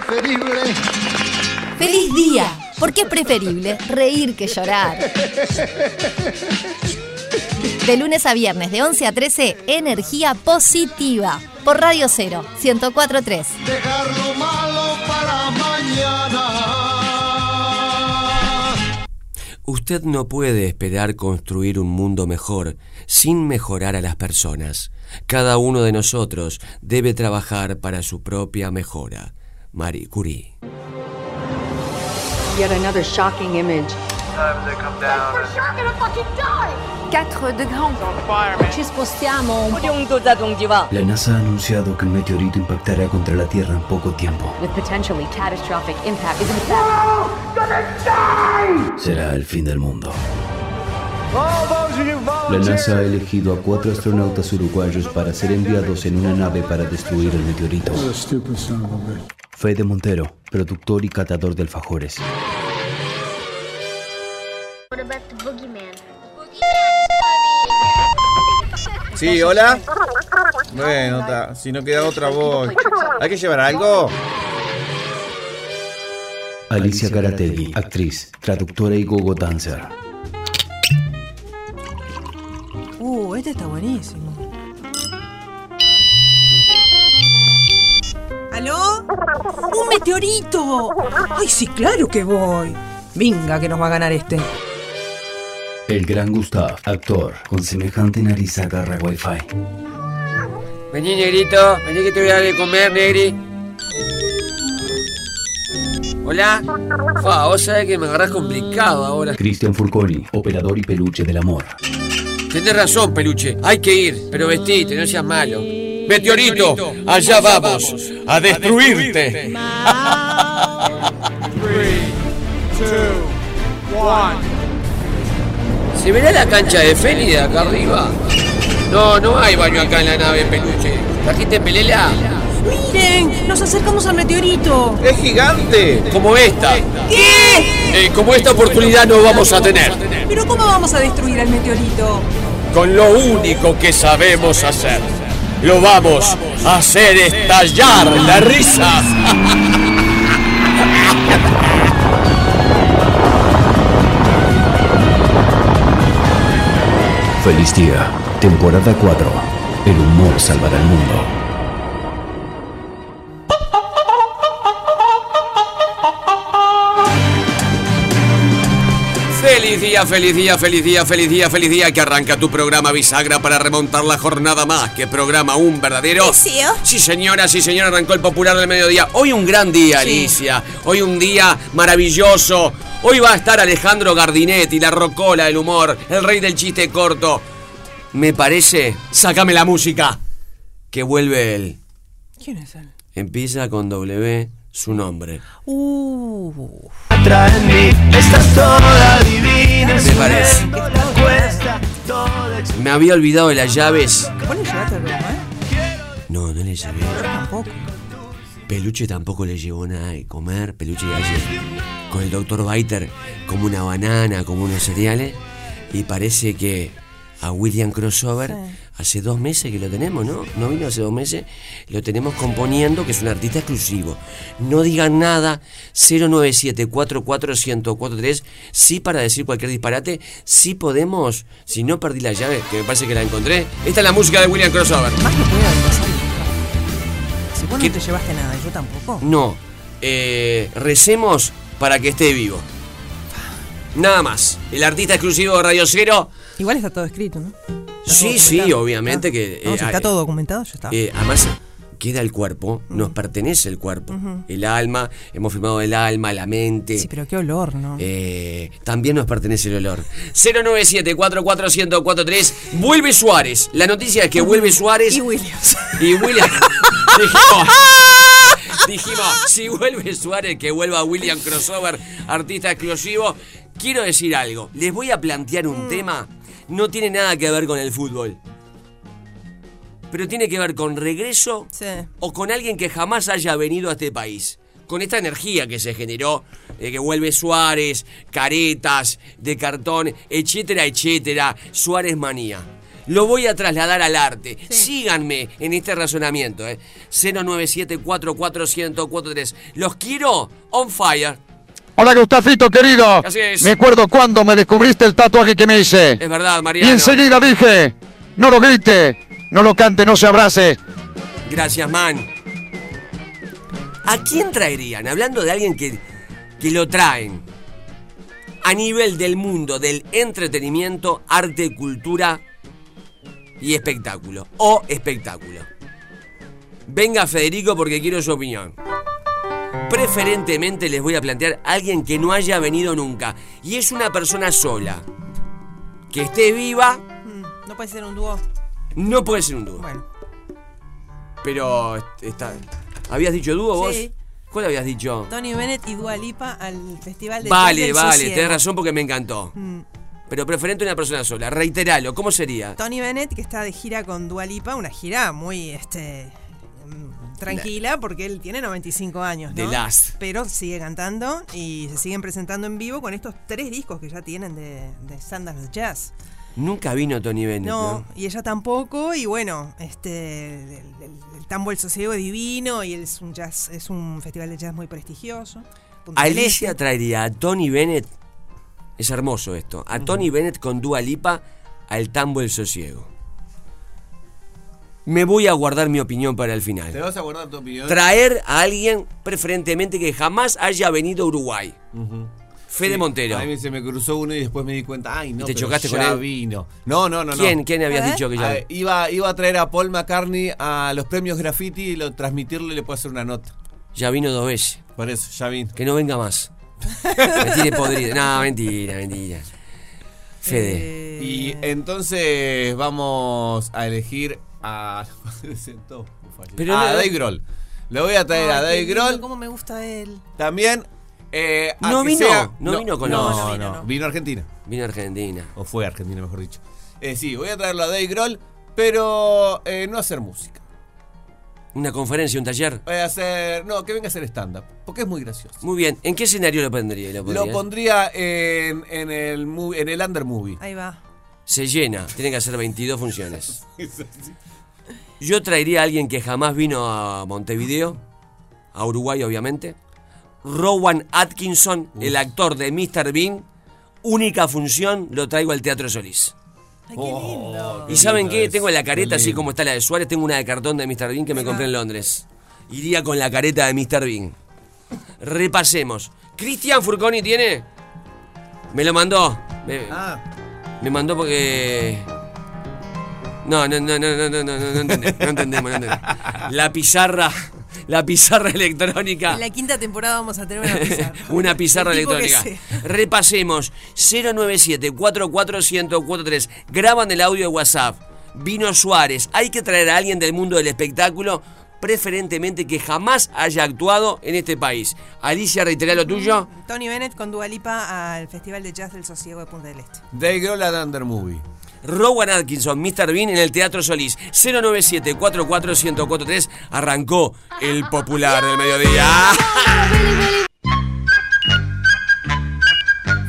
preferible. ¡Feliz día! Porque es preferible reír que llorar. De lunes a viernes, de 11 a 13, energía positiva. Por Radio 0, 1043. Dejar lo malo para mañana. Usted no puede esperar construir un mundo mejor sin mejorar a las personas. Cada uno de nosotros debe trabajar para su propia mejora. Marie Curie. Yet another shocking image. Quatre de grand. Ci spostiamo un po'. La NASA ha anunciado que un meteorito impactará contra la Tierra en poco tiempo. With potentially catastrophic impact is in fact Será el fin del mundo. La NASA ha elegido a cuatro astronautas uruguayos para ser enviados en una nave para destruir el meteorito. Fede Montero, productor y catador de alfajores. What about the boogeyman? Sí, hola. Bueno, ta, si no queda otra voz. ¿Hay que llevar algo? Alicia Caratelli, actriz, traductora y gogo dancer. Este está buenísimo. ¿Aló? ¡Un meteorito! ¡Ay, sí, claro que voy! Venga, que nos va a ganar este. El gran Gustav, actor, con semejante nariz agarra wifi. Vení, negrito. Vení que te voy a dar de comer, negri. Hola. Fa, vos sabés que me agarrás complicado ahora. Cristian Furconi, operador y peluche del amor. Tenés razón, peluche. Hay que ir, pero vestite, no seas malo. Meteorito, allá vamos, a destruirte. ¿Se verá la cancha de Feli de acá arriba? No, no hay baño acá en la nave, peluche. ¿Trajiste pelela? ¡Miren! ¡Nos acercamos al meteorito! ¡Es gigante! Como esta. ¿Qué? Eh, como esta oportunidad no vamos a tener. ¿Pero cómo vamos a destruir al meteorito? Con lo único que sabemos hacer. Lo vamos a hacer estallar la risa. Feliz día, temporada 4. El humor salvará el mundo. Feliz día, feliz día, feliz día, feliz día, feliz día que arranca tu programa bisagra para remontar la jornada más que programa un verdadero. Sí, señora, sí, señora, arrancó el popular del mediodía. Hoy un gran día, Alicia. Hoy un día maravilloso. Hoy va a estar Alejandro Gardinetti, la rocola del humor, el rey del chiste corto. Me parece, sácame la música, que vuelve él. ¿Quién es él? Empieza con W, su nombre. Uh. Me parece. Me había olvidado de las llaves. ¿Vos le llevaste el programa, eh? No, no le llevé. Tampoco. Peluche tampoco le llevó nada de comer. Peluche ayer con el doctor Biter como una banana, como unos cereales. Y parece que a William Crossover Sí. Hace dos meses que lo tenemos, ¿no? No vino hace dos meses. Lo tenemos componiendo, que es un artista exclusivo. No digan nada. 097-44143. Sí para decir cualquier disparate. Sí podemos. Si no perdí la llave, que me parece que la encontré. Esta es la música de William Crossover. Más no puede haber pasado. Si vos ¿Qué? no te llevaste nada, yo tampoco. No. Eh, recemos para que esté vivo. Nada más. El artista exclusivo de Radio Cero. Igual está todo escrito, ¿no? Está Sí, sí, obviamente Ah. que. No, eh, si está todo documentado, ya está. eh, además, queda el cuerpo, nos pertenece el cuerpo. El alma, hemos firmado el alma, la mente. sí, pero qué olor, ¿no? Eh, también nos pertenece el olor. 097-44143. Vuelve Suárez. La noticia es que vuelve Suárez. Y Williams. Y William. dijimos, dijimos, si vuelve Suárez, que vuelva William Crossover, artista exclusivo. Quiero decir algo. Les voy a plantear un tema. No tiene nada que ver con el fútbol. Pero tiene que ver con regreso Sí. o con alguien que jamás haya venido a este país. Con esta energía que se generó, eh, que vuelve Suárez, caretas de cartón, etcétera, etcétera. Suárez manía. lo voy a trasladar al arte. Síganme en este razonamiento. ¿eh? 097-44143. Los quiero on fire. Hola Gustavito querido. Así es. Me acuerdo cuando me descubriste el tatuaje que me hice. Es verdad, Y Mariano. enseguida dije, no lo grite, no lo cante, no se abrace. Gracias, man. ¿A quién traerían? Hablando de alguien que, que lo traen. A nivel del mundo del entretenimiento, arte, cultura y espectáculo. O espectáculo. Venga Federico porque quiero su opinión. Preferentemente les voy a plantear a alguien que no haya venido nunca. Y es una persona sola. Que esté viva, Mm, No puede ser un dúo. no puede ser un dúo. Bueno. Pero está. ¿Habías dicho dúo vos? Sí. ¿Cuál habías dicho? Tony Bennett y Dua Lipa al Festival de Vale, vale, tenés razón porque me encantó. Mm. Pero preferente una persona sola. Reiteralo, ¿cómo sería? Tony Bennett que está de gira con Dua Lipa, una gira muy este tranquila porque él tiene 95 años, ¿no? Last. Pero sigue cantando y se siguen presentando en vivo con estos tres discos que ya tienen de, de Sundance Jazz. Nunca vino Tony Bennett. No, ¿no? y ella tampoco, y bueno, este el, el- el Tambo del Sosiego es divino y es un jazz, es un festival de jazz muy prestigioso. Alicia Este. traería a Tony Bennett. Es hermoso esto. A Tony Bennett con Dua Lipa al tambo del sosiego. Me voy a guardar mi opinión para el ¿Te final. vas a guardar tu opinión? Traer a alguien preferentemente que jamás haya venido a Uruguay. Ujú. Fede Sí, Montero. A mí se me cruzó uno y después me di cuenta, ay, no, ¿Y te pero chocaste ya con él? vino. No, no, no, no. ¿Quién? ¿Quién habías ¿Eh? dicho que ya? Ah, iba, iba a traer a Paul McCartney a los premios graffiti y lo transmitirle y le puedo hacer una nota. Ya vino dos veces. Por eso, ya vino. Que no venga más. Me tiene podrido. No, mentira, mentira. Fede. Eh, Y entonces vamos a elegir a. Falla. Pero a no- Dave Grohl. Le voy a traer ay, a Dave Grohl. ¿Cómo me gusta él? También. eh, No vino, sea- no vino con no, no, No vino, no. no. Vino a Argentina. Vino a Argentina. O fue a Argentina, mejor dicho. Eh, sí, voy a traerlo a Dave Grohl, pero eh, no hacer música. Una conferencia, un taller. Voy a hacer. No, que venga a hacer stand-up. Porque es muy gracioso. Muy bien. ¿En qué escenario lo pondría? Lo, Lo pondría? en, en el, movie- en el Under Movie. Ahí va. Se llena. Tiene que hacer 22 funciones. Yo traería a alguien que jamás vino a Montevideo. A Uruguay, obviamente. Rowan Atkinson, el actor de Mr. Bean. Única función, lo traigo al Teatro Solís. Ay, qué lindo. ¿Y saben lindo qué? es, Tengo la careta así como está la de Suárez. Tengo una de cartón de Mr. Bean que me compré en Londres. Iría con la careta de Mr. Bean. Repasemos. ¿Cristian Furconi tiene? Me lo mandó. Me, Ah, me mandó porque. No, no, no, no, no, no, no, no, entendemos, no entendemos, no entendemos. La pizarra, la pizarra electrónica. En la quinta temporada vamos a tener una pizarra. una pizarra El electrónica. Repasemos, 097 44143 Graban el audio de WhatsApp. Vino Suárez. Hay que traer a alguien del mundo del espectáculo, preferentemente que jamás haya actuado en este país. Alicia, reitera lo tuyo. Mm, Tony Bennett con Dualipa al Festival de Jazz del Sosiego de Punta del Este. Dave Grohl Under Movie. Rowan Atkinson, Mr. Bean en el Teatro Solís. 097-44143. Arrancó el popular del mediodía.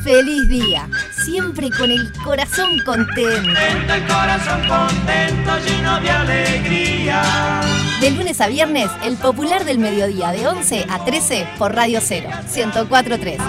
Feliz día, siempre con el corazón contento. El corazón contento, lleno de alegría. De lunes a viernes, el popular del mediodía de 11 a 13 por Radio 0, 1043.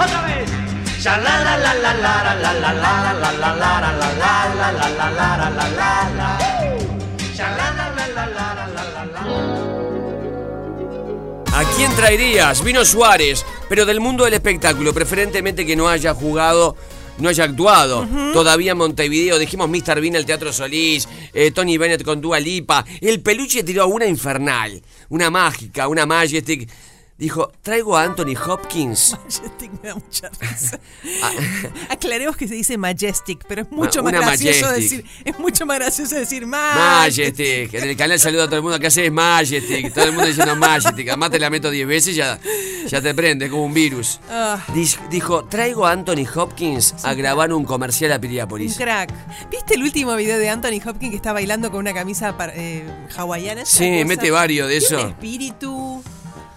¿A quién traerías? Vino Suárez, pero del mundo del espectáculo, preferentemente que no haya jugado no haya actuado. Todavía en Montevideo, dijimos Mr. Bean el Teatro Solís, Tony Bennett con Dua Lipa. El peluche tiró una infernal, una mágica, una majestic Dijo, traigo a Anthony Hopkins. Majestic me da mucha risa. Ah. Aclaremos que se dice Majestic, pero es mucho Ma- más gracioso Majestic. decir. Es mucho más gracioso decir Majestic. Majestic. En el canal saludo a todo el mundo que hace es Majestic. Todo el mundo diciendo Majestic. Además te la meto 10 veces y ya, ya te prende como un virus. Ah, Dijo, traigo a Anthony Hopkins a grabar un comercial a un Piriápolis. crack. ¿Viste el último video de Anthony Hopkins que está bailando con una camisa eh, hawaiana? Sí, mete varios de eso. espíritu.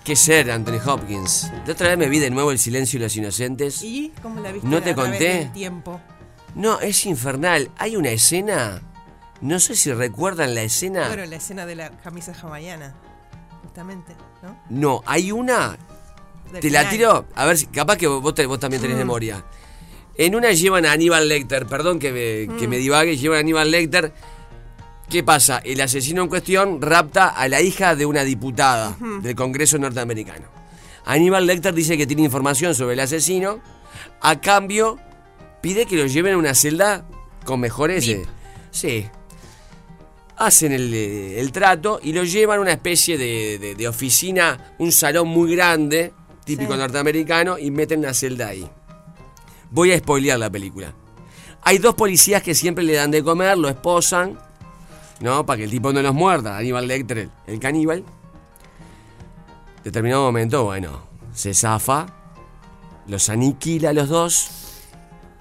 ¿Qué ser, Anthony Hopkins? La otra vez me vi de nuevo El silencio y los inocentes. ¿Y cómo la viste? ¿No te conté? tiempo. No, es infernal. Hay una escena No sé si recuerdan la escena. Bueno, la escena de la camisa hawaiana, justamente, ¿no? No, hay una. Del Te la tiro. A ver, si, capaz que vos, te- vos también tenés Mm. memoria. En una llevan a Aníbal Lecter, perdón que me, que Mm. me divague, llevan a Aníbal Lecter. ¿Qué pasa? El asesino en cuestión rapta a la hija de una diputada del Congreso norteamericano. Aníbal Lecter dice que tiene información sobre el asesino. A cambio, pide que lo lleven a una celda con mejores. eh, sí. Hacen el, eh, el trato y lo llevan a una especie de, de- de oficina, un salón muy grande, típico Sí. norteamericano, y meten una celda ahí. Voy a spoilear la película. Hay dos policías que siempre le dan de comer, lo esposan, ¿no? Para que el tipo no los muerda. Aníbal Lecter, el, caníbal. Determinado momento, bueno, se zafa, los aniquila a los dos.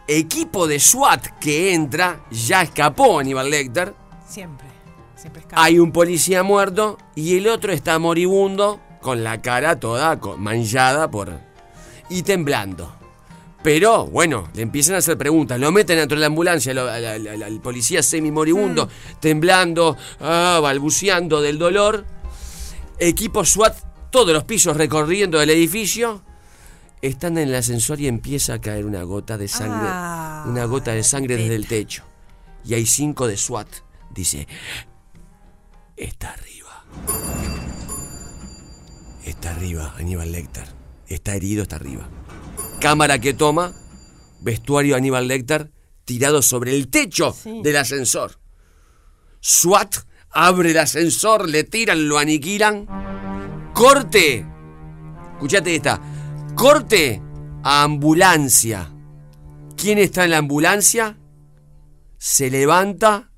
Equipo de SWAT que entra, ya escapó Aníbal Lecter. Siempre. Siempre escapa. Hay un policía muerto y el otro está moribundo con la cara toda manchada por y temblando. Pero bueno, le empiezan a hacer preguntas, lo meten dentro de la ambulancia, lo- al, al- al- al policía semi moribundo, temblando, ah, balbuceando del dolor. Equipo SWAT, todos los pisos recorriendo el edificio. Están en el ascensor y empieza a caer una gota de sangre, Ah, una gota de sangre desde el techo. Y hay cinco de SWAT. Dice, Está arriba. Está arriba, Aníbal Lecter. Está herido, está arriba. Cámara que toma, vestuario Aníbal Lecter, tirado sobre el techo del ascensor. SWAT abre el ascensor, le tiran, lo aniquilan. Corte. Escuchate esta. Corte a ambulancia. ¿Quién está en la ambulancia? Se levanta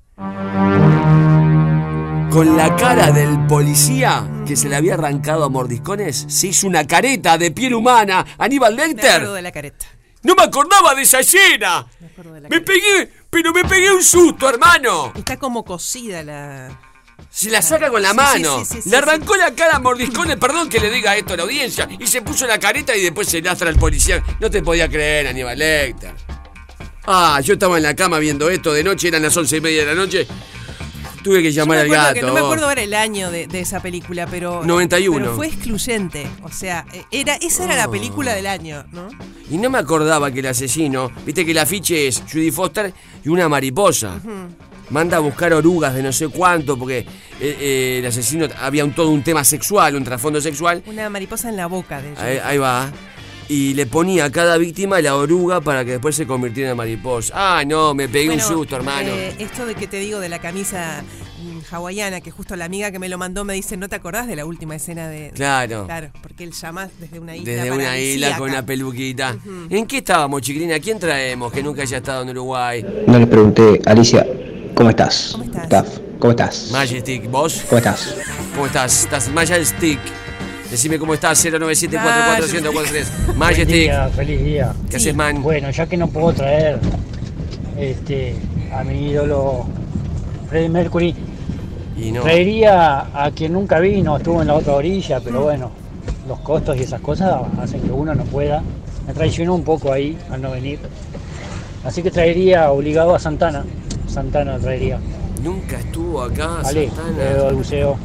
con la cara del policía que se le había arrancado a mordiscones, se hizo una careta de piel humana. Aníbal Me Lecter. acuerdo de la careta. No me acordaba de esa escena. Me pegué, pero me pegué un susto, hermano. Está como cosida la. Se la saca con la Sí, mano. sí, le arrancó la cara a mordiscones, perdón que le diga esto a la audiencia. Y se puso la careta y después se lastra al policía. No te podía creer, Aníbal Lecter. Ah, yo estaba en la cama viendo esto de noche, eran las once y media de la noche. Tuve que llamar Yo al me gato. que no me acuerdo ahora el año de, de esa película, pero. 91. Pero fue excluyente. O sea, eh, era, esa era la película del año, ¿no? Y no me acordaba que el asesino, viste que el afiche es Judy Foster y una mariposa. Manda a buscar orugas de no sé cuánto, porque eh, eh, el asesino había un, todo un tema sexual, un trasfondo sexual. Una mariposa en la boca de Ahí, ahí va. Y le ponía a cada víctima la oruga para que después se convirtiera en mariposa. Ah, no, me pegué Bueno, un susto, hermano. eh, esto de que te digo de la camisa mm, hawaiana, que justo la amiga que me lo mandó me dice, ¿no te acordás de la última escena de... Claro. Claro, porque él llama desde una isla Desde una isla con una peluquita. ¿En qué estábamos, chiquilina? ¿Quién traemos que nunca haya estado en Uruguay? No le pregunté, Alicia, ¿cómo estás? ¿Cómo estás? ¿Cómo estás? Majestic, ¿vos? ¿Cómo estás? ¿Cómo estás? ¿Estás Majestic? Decime cómo estás, 097441043. Majestic. Feliz día, feliz día. ¿Qué haces, man? Bueno, ya que no puedo traer este, a mi ídolo Freddie Mercury, Y no. traería a quien nunca vino, estuvo en la otra orilla, pero bueno, los costos y esas cosas hacen que uno no pueda. Me traicionó un poco ahí al no venir. Así que traería obligado a Santana. Santana traería. Nunca estuvo acá, Vale, Santana. buceo.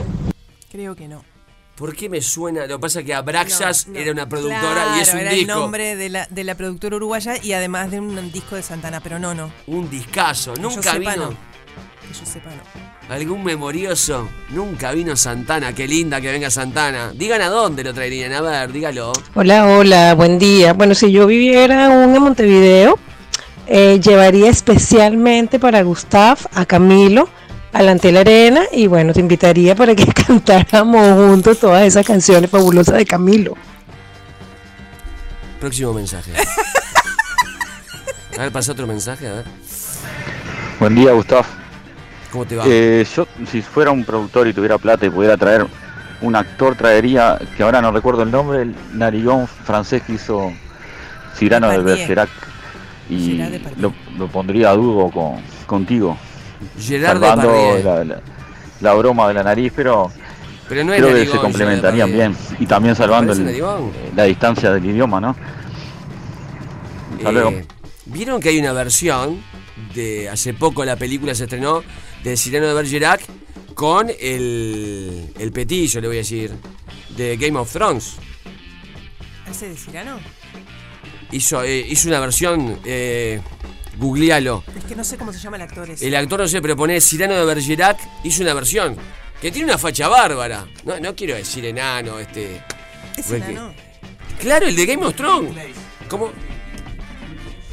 Creo que no. ¿Por qué me suena? Lo que pasa es que Abraxas era una productora Claro, y es un era disco. el nombre de la, de la productora uruguaya y además de un disco de Santana, pero no, no. Un discazo. Que yo Nunca sepa, vino. no. Que yo sepa, no. Algún memorioso. Nunca vino Santana. Qué linda que venga Santana. Digan a dónde lo traerían. A ver, dígalo. Hola, hola, buen día. Bueno, si yo viviera aún en Montevideo, eh, llevaría especialmente para Gustav a Camilo a la Ante la Arena y bueno, te invitaría para que cantáramos juntos todas esas canciones fabulosas de Camilo. Próximo mensaje. A ver, pasa otro mensaje, a ver. Buen día, Gustavo. ¿Cómo te va? Eh, yo, si fuera un productor y tuviera plata y pudiera traer un actor, traería, que ahora no recuerdo el nombre, el narigón francés que hizo Cyrano de. Bergerac. Y lo, lo pondría a dúo con, contigo. Gerard salvando Depardieu. la, la- la broma de la nariz, pero, Pero no creo que narigón, se complementarían bien. Y también salvando el- la distancia del idioma, ¿no? Hasta luego. Eh, Vieron que hay una versión de hace poco la película se estrenó del Cirano de Bergerac con el, el petillo, le voy a decir, de Game of Thrones. ¿Ese de Cirano? Hizo, eh, hizo una versión, eh, googlealo. Es que no sé cómo se llama el actor ese. El actor no sé, pero pone Cirano de Bergerac, hizo una versión que tiene una facha bárbara. No, no quiero decir enano, este. ¿Es enano? Claro, el de Game of Thrones. ¿Cómo?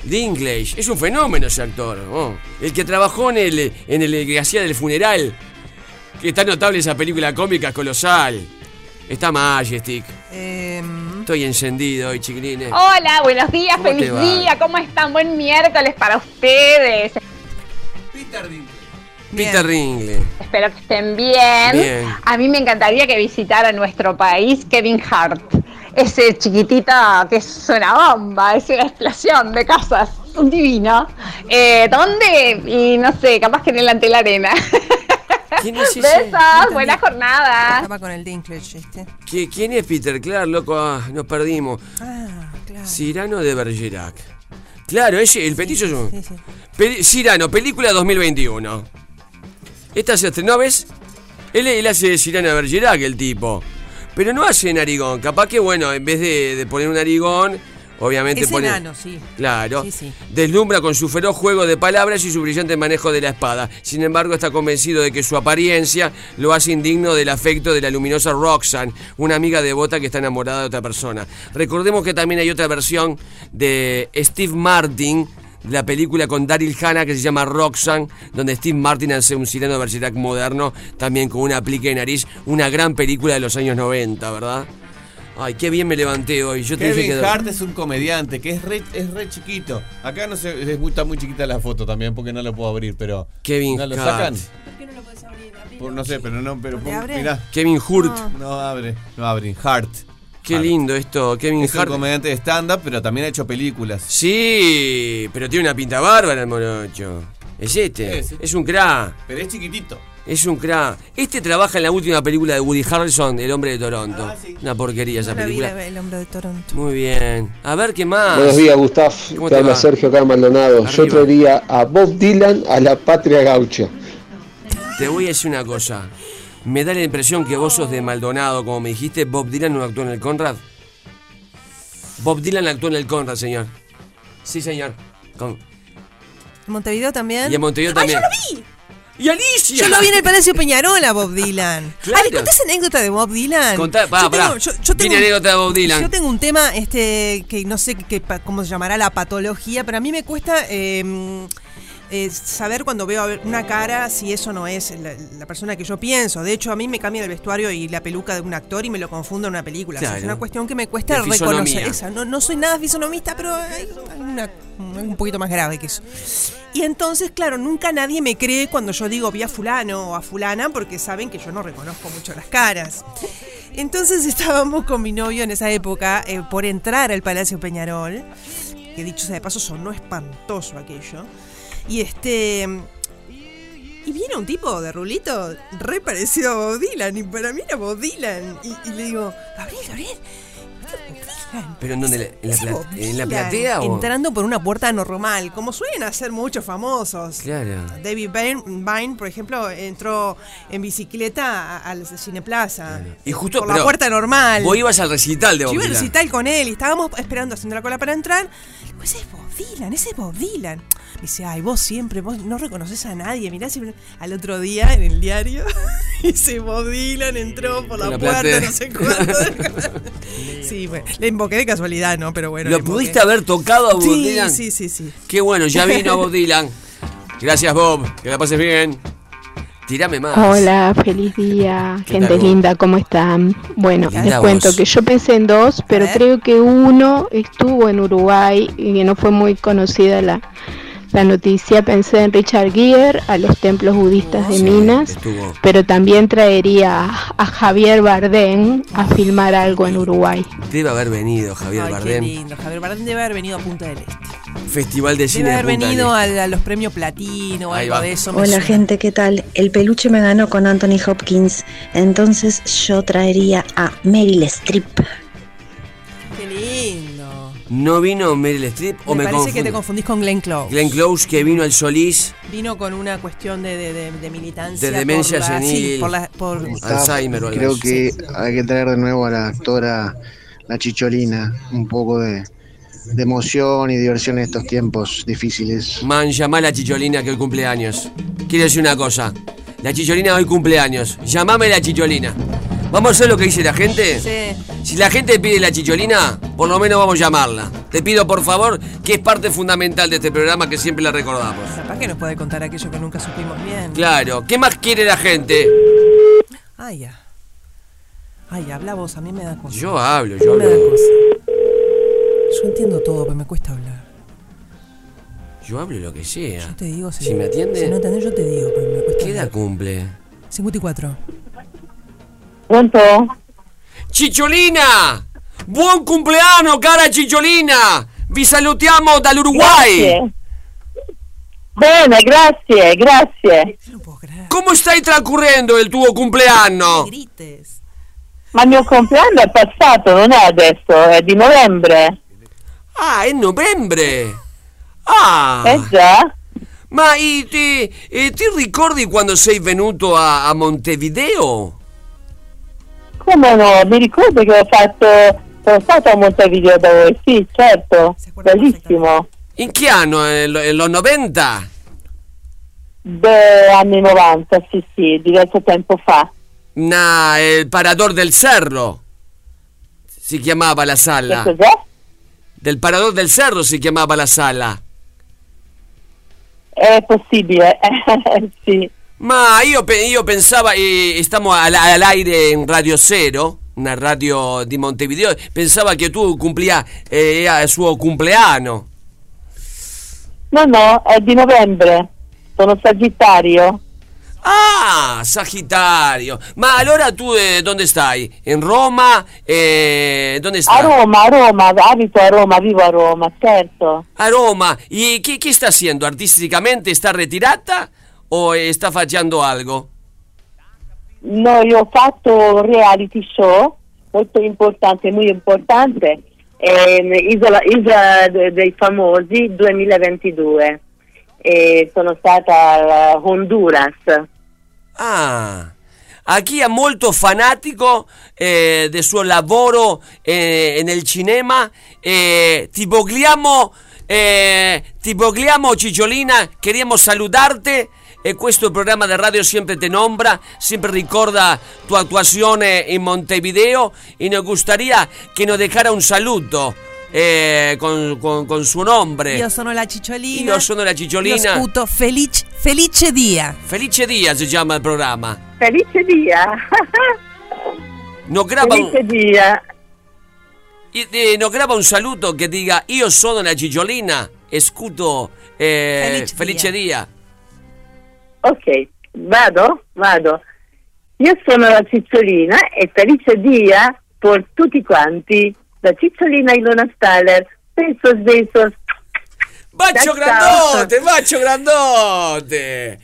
Dinklage, es un fenómeno ese actor. oh. El que trabajó en el, en el que hacía del funeral. Que está notable esa película cómica colosal. Está Majestic. Em, Estoy encendido hoy, chiquilines. Hola, buenos días, ¿Cómo te feliz día, ¿cómo están? Buen miércoles para ustedes. Peter Ringle. Espero que estén bien. Bien. A mí me encantaría que visitara nuestro país Kevin Hart. Ese chiquitito que es una bomba, es una explosión de cosas. Un divino. Eh, ¿Dónde? Y no sé, capaz que en el ante la arena. ¿Quién es ese? Besos, buena jornada. Estaba con el Dinklage este. ¿Qui- ¿Quién es Peter? Claro, loco, ah, nos perdimos. Ah, claro. Cirano de Bergerac. Claro, ese, el petillo es un. Sí, sí. Cirano, película 2021. Esta se estrenó, ¿ves? Él, él hace de Cirano de Bergerac, el tipo. Pero no hace narigón. Capaz que, bueno, en vez de, de poner un narigón, obviamente Es pone. enano, sí. Claro. Sí, sí. Deslumbra con su feroz juego de palabras y su brillante manejo de la espada. Sin embargo, está convencido de que su apariencia lo hace indigno del afecto de la luminosa Roxanne, una amiga devota que está enamorada de otra persona. Recordemos que también hay otra versión de Steve Martin, de la película con Daryl Hannah que se llama Roxanne, donde Steve Martin hace un sireno de Bergerac moderno, también con una aplique de nariz, una gran película de los años 90, ¿verdad? Ay, qué bien me levanté hoy. Yo te dije Kevin que... Hart es un comediante que es re, es re chiquito. Acá no sé, es muy, está muy chiquita la foto también porque no lo puedo abrir, pero. Kevin ¿No lo Hart. sacan? Por- no sé, pero no, pero ¿Le pon- abre? mirá. Kevin Hurt. No abre, no abre. Hart. Qué Hart. lindo esto, Kevin Es un Hart. comediante de stand-up, pero también ha hecho películas. Sí, pero tiene una pinta bárbara el morocho. Es este, sí. es un crack, Pero es chiquitito. Es un crack. Este trabaja en la última película de Woody Harrelson, El hombre de Toronto. Ah, Una porquería esa No la vi, película. la- el hombre de Toronto. Muy bien. A ver qué más. Buenos días, Gustav. ¿Cómo Te te habla va? Sergio acá Maldonado. Yo Arriba. traería a Bob Dylan a la patria gaucha. Te voy a decir una cosa. Me da la impresión que vos sos de Maldonado, como me dijiste, Bob Dylan no actuó en el Conrad. Bob Dylan actuó en el Conrad, señor. Sí, señor. Con- ¿En Montevideo también? Y en Montevideo ¡Ay, también. yo lo vi! ¡Y Alicia! Yo lo vi en el Palacio Peñarol a Bob Dylan. Claro. Ay, ¿le contás anécdota de Bob Dylan? Contá, pará, yo tengo, pará. yo- yo tengo Tiene un- anécdota de Bob Dylan. Yo tengo un tema este que no sé qué, pa- cómo se llamará la patología, pero a mí me cuesta eh, eh, saber cuando veo una cara si eso no es la, la persona que yo pienso. De hecho, a mí me cambia el vestuario y la peluca de un actor y me lo confundo en una película. O sea, es una cuestión que me cuesta De reconocer. Esa. No, no soy nada fisonomista, pero hay una- un poquito más grave que eso. Y entonces, claro, nunca nadie me cree cuando yo digo vi a fulano o a fulana porque saben que yo no reconozco mucho las caras. Entonces estábamos con mi novio en esa época eh, por entrar al Palacio Peñarol, que dicho sea de paso sonó espantoso aquello. Y este... Y viene un tipo de rulito re parecido a Bob y para mí era Bob y le digo, Gabriel, Gabriel, ¿Pero en dónde? ¿En la, pla- en la platea o...? Entrando por una puerta normal, como suelen hacer muchos famosos. Claro. David Vine, Vine, por ejemplo, entró en bicicleta a- al Cineplaza. Y justo... Por la pero puerta normal. Vos ibas al recital de Yo Bob iba al Dylan. recital con él y estábamos esperando haciendo la cola para entrar. Pues ese es Bob Dylan, ese es Bob Dylan. Me dice, ay, vos siempre, vos no reconoces a nadie. Mirá, siempre... al otro día en el diario, ese Bob Dylan entró por la, puerta, platea. no sé cuánto. sí, bueno, le invoqué de casualidad, ¿no? Pero bueno. ¿Lo pudiste haber tocado a Bob Sí, Dylan? sí, sí, sí. Qué bueno, ya vino Bob Dylan. Gracias, Bob. Que la pases bien. Tirame más. Hola, feliz día, ¿Qué gente tal linda, ¿cómo están? Bueno, Linda les cuento que yo pensé en dos, pero creo que uno estuvo en Uruguay y que no fue muy conocida la, la noticia. Pensé en Richard Gere, a los templos budistas de Minas, Estuvo. pero también traería a Javier Bardem a filmar algo en Uruguay. Debe haber venido Javier Ay, qué Bardem. lindo. Javier Bardem debe haber venido a Punta del Este. Festival de cine Debe de haber Punta del venido Este. a, a los premios platino o Ahí algo va. de eso. Hola suena. gente, ¿qué tal? El peluche me ganó con Anthony Hopkins, entonces yo traería a Meryl Streep. ¿No vino Meryl Streep o me me, parece que te confundís con Glenn Close. Glenn Close que vino al Solís, Vino con una cuestión de, de- de- de militancia. De demencia por la- sí, senil. por la- por- Alzheimer o algo Creo así. que hay que traer de nuevo a la actora La Chicholina, un poco de, de emoción y diversión en estos tiempos difíciles. Man, llamá a la chicholina que hoy cumpleaños. Quiero decir una cosa. La chicholina hoy cumpleaños. Llamame la chicholina. ¿Vamos a hacer lo que dice la gente? Sí. Si la gente pide la chicholina, por lo menos vamos a llamarla. Te pido por favor, que es parte fundamental de este programa que siempre la recordamos. Capaz que nos puede contar aquello que nunca supimos bien. Claro, ¿qué más quiere la gente? Ay, ya. Ay, habla vos, a mí me da cosa. Yo hablo, yo me da hablo. cosa. Yo entiendo todo, pero me cuesta hablar. Yo hablo lo que sea. Yo te digo, si, Si me atiende. Si no entendés, yo te digo, pero me cuesta ¿Qué edad hablar. cumple? 54. Pronto? Cicciolina! Buon compleanno, cara Cicciolina! Vi salutiamo dall'Uruguay! Grazie. Bene, grazie, grazie. Come stai trascorrendo il tuo compleanno? Ma il mio compleanno è passato, non è adesso, è di novembre. Ah, è novembre! Ah! Eh già? Ma i- ti, eh, ti ricordi quando sei venuto a, a Montevideo? Come no? Mi ricordo che ho fatto. Sono stato a Montevideo da voi, sì, certo. Bellissimo. In che anno? Eh, lo- eh, Lo 90? Beh, anni 90, sì, sì, diverso tempo fa. Na, il Parador del Cerro. Si chiamava la sala. Che cos'è? Del Parador del Cerro si chiamava la sala. È possibile, sì. Ma io, io pensavo, eh, stiamo al, all'aire in Radio Zero, una radio di Montevideo, pensavo che tu complia eh, il suo compleanno. No, no, è di novembre. Sono Sagittario. Ah, Sagittario. Ma allora tu eh, dove stai? In Roma? Eh, dove A? Roma, a Roma, abito a Roma, vivo a Roma, certo. A Roma. ¿Y qué, qué está haciendo? ¿Artísticamente está retirata o está facendo algo? No, io ho fatto un reality show molto importante, molto importante, ehm, Isola, Isola de- dei Famosi 2022. E sono stata a Honduras. Ah, aquí è molto fanatico eh, del suo lavoro eh, nel cinema. Eh, ti vogliamo, eh, ti vogliamo Cicciolina, queríamos saludarte. E questo programma di radio sempre te nombra, sempre ricorda tu actuazione in Montevideo e nos gustaría che nos dejara un saluto eh, con, con, con suo nome. Io sono la Cicciolina. Io sono la Cicciolina. Io sputo felice, felice dia. Felice Dia si chiama il programma. Felice dia! Nos graba un, Felice dia! Y- eh, nos graba un saluto che diga io sono la Cicciolina e scuto eh, Felice Felice Dia. Ok, vado? Vado. Io sono la Cicciolina e felice dia per tutti quanti. La Cicciolina Ilona Staller. Besos, besos. Bacio Ciao, grandote, bacio grandote.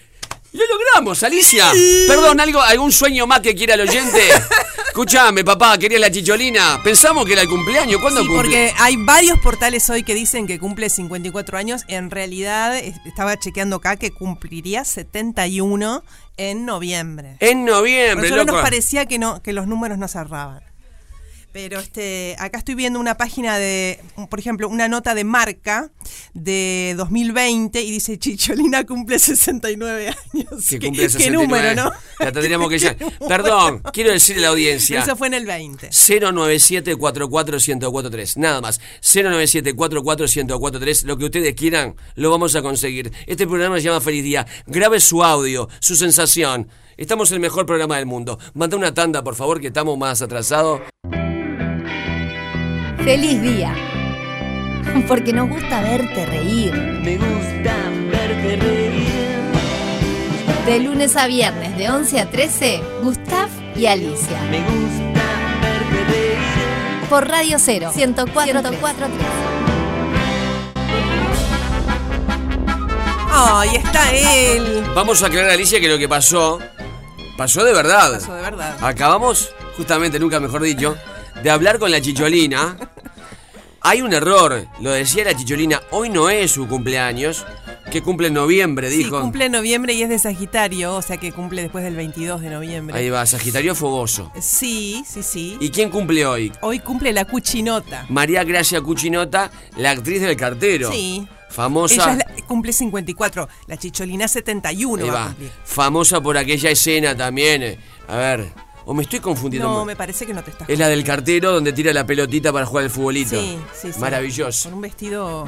Lo logramos, Alicia. Perdón, algo, algún sueño más que quiera el oyente. Escúchame, papá, quería la chicholina. Pensamos que era el cumpleaños. ¿Cuándo Sí, cumple? porque hay varios portales hoy que dicen que cumple 54 años. En realidad, es- estaba chequeando acá que cumpliría 71 en noviembre. En noviembre, Por eso loco. nos parecía que no que los números no cerraban. Pero este, acá estoy viendo una página de, por ejemplo, una nota de marca de 2020 y dice Chicholina cumple 69 años. Que ¿Qué- cumple qué 69. número, no? La tendríamos que ¿Qué ya. Perdón, quiero decirle a la audiencia. Eso fue en el 20. 097 1043 Nada más. 097 1043 Lo que ustedes quieran, lo vamos a conseguir. Este programa se llama Feliz Día. Grabe su audio, su sensación. Estamos en el mejor programa del mundo. Manda una tanda, por favor, que estamos más atrasados. Feliz día. Porque nos gusta verte reír. Me gusta verte reír. De lunes a viernes, de 11 a 13, Gustav y Alicia. Me gusta verte reír. Por Radio 0, 104, Ay, está él. Vamos a aclarar, Alicia, que lo que pasó, pasó de verdad. Pasó de verdad. Acabamos, justamente, nunca mejor dicho, de hablar con la chicholina. Hay un error, lo decía la chicholina, hoy no es su cumpleaños, que cumple en noviembre, Sí, dijo. cumple en noviembre y es de Sagitario, o sea que cumple después del 22 de noviembre. Ahí va, Sagitario Fogoso. Sí, sí, sí. ¿Y quién cumple hoy? Hoy cumple la cuchinota. María Gracia Cuchinota, la actriz del cartero. Sí. Famosa. Ella es la- cumple 54, la chicholina 71 Ahí va. Famosa por aquella escena también. eh. A ver, o me estoy confundiendo. No, me parece que no te estás Es la del cartero donde tira la pelotita para jugar al futbolito. Sí, sí, sí. Maravilloso. Con un vestido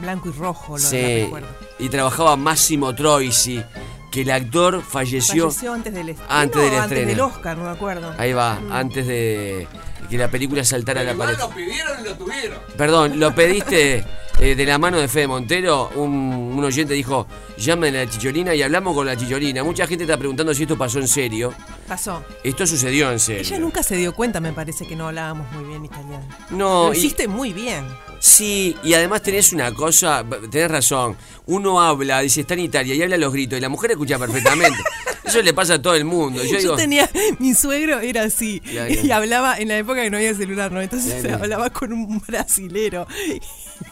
blanco y rojo, lo Sí. recuerdo. Y trabajaba Máximo Troisi, que el actor falleció. Falleció antes del estreno. Antes del antes estreno. del Oscar, no me acuerdo. Ahí va, Mm. antes de que la película saltara a la pared. pidieron y lo tuvieron. Perdón, lo pediste eh, de la mano de Fede Montero. Un, un oyente dijo: llamen a la chicholina y hablamos con la chicholina. Mucha gente está preguntando si esto pasó en serio. Pasó. Esto sucedió en serio. Ella nunca se dio cuenta, me parece que no hablábamos muy bien italiano. No, Lo y- hiciste muy bien. Sí, y además tenés una cosa, tenés razón. Uno habla, dice está en Italia y habla los gritos y la mujer escucha perfectamente. Eso le pasa a todo el mundo. Yo Yo, digo, tenía, mi suegro era así y hablaba en la época que no había celular, ¿no? Entonces ya. hablaba con un brasilero. Y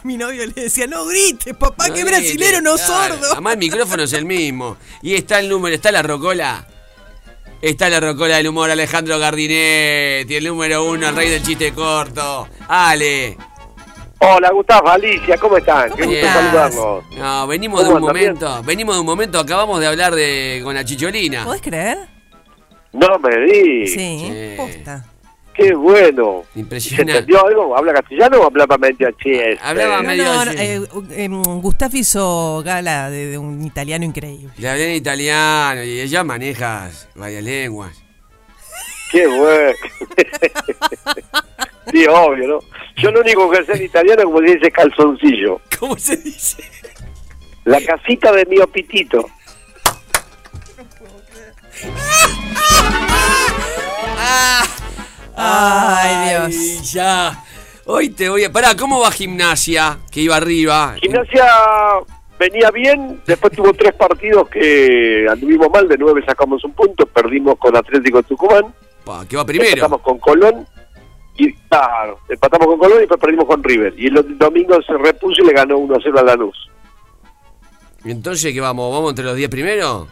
mi novio le decía, no grites, papá, no que brasilero, no claro. sordo. Además el micrófono es el mismo. Y está el número, está la rocola. Está la rocola del humor Alejandro Gardinetti, el número uno, el rey del chiste corto. Ale. Hola, Gustavo, Alicia, ¿cómo están? Qué gusto estás? saludarlos. No, venimos de ¿Cómo un andan? ¿Bien? momento, venimos de un momento, acabamos de hablar de con la chicholina. ¿Podés creer? No me di. Sí, posta. Qué bueno. ¿Se Impresionante. entendió algo? ¿Habla castellano o hablaba medio chiste? Hablaba No, medio no, no, así. eh, eh, Gustavo hizo gala de, de un italiano increíble. Le hablé en italiano y ella maneja varias lenguas. Qué bueno. sí, obvio, ¿no? Yo lo único que sé en italiano como se dice calzoncillo. ¿Cómo se dice? La casita de mi opitito. Ay, Dios. Ya. Hoy te voy a. Pará, ¿cómo va gimnasia? Que iba arriba. Gimnasia venía bien, después tuvo tres partidos que anduvimos mal, de nueve sacamos un punto, perdimos con Atlético Tucumán. Pa, que va primero. Empatamos con Colón. Y claro, empatamos con Colón y después perdimos con River. Y el domingo se repuso y le ganó 1 a 0 a Lanús. ¿Y entonces qué vamos? ¿Vamos entre los 10 primeros?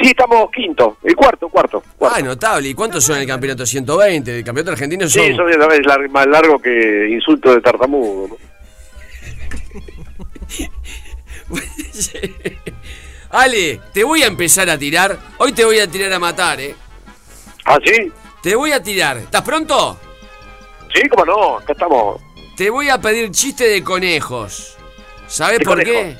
Sí, estamos quinto, el cuarto, cuarto. Ah, notable. ¿Y cuántos son el campeonato? 120. El campeonato argentino son. Sí, eso es lar- más largo que insulto de tartamudo. ¿no? Ale, te voy a empezar a tirar. Hoy te voy a tirar a matar, ¿eh? ¿Ah, sí? Te voy a tirar. ¿Estás pronto? Sí, cómo no, acá estamos. Te voy a pedir chiste de conejos. ¿Sabes ¿Qué por conejo? qué?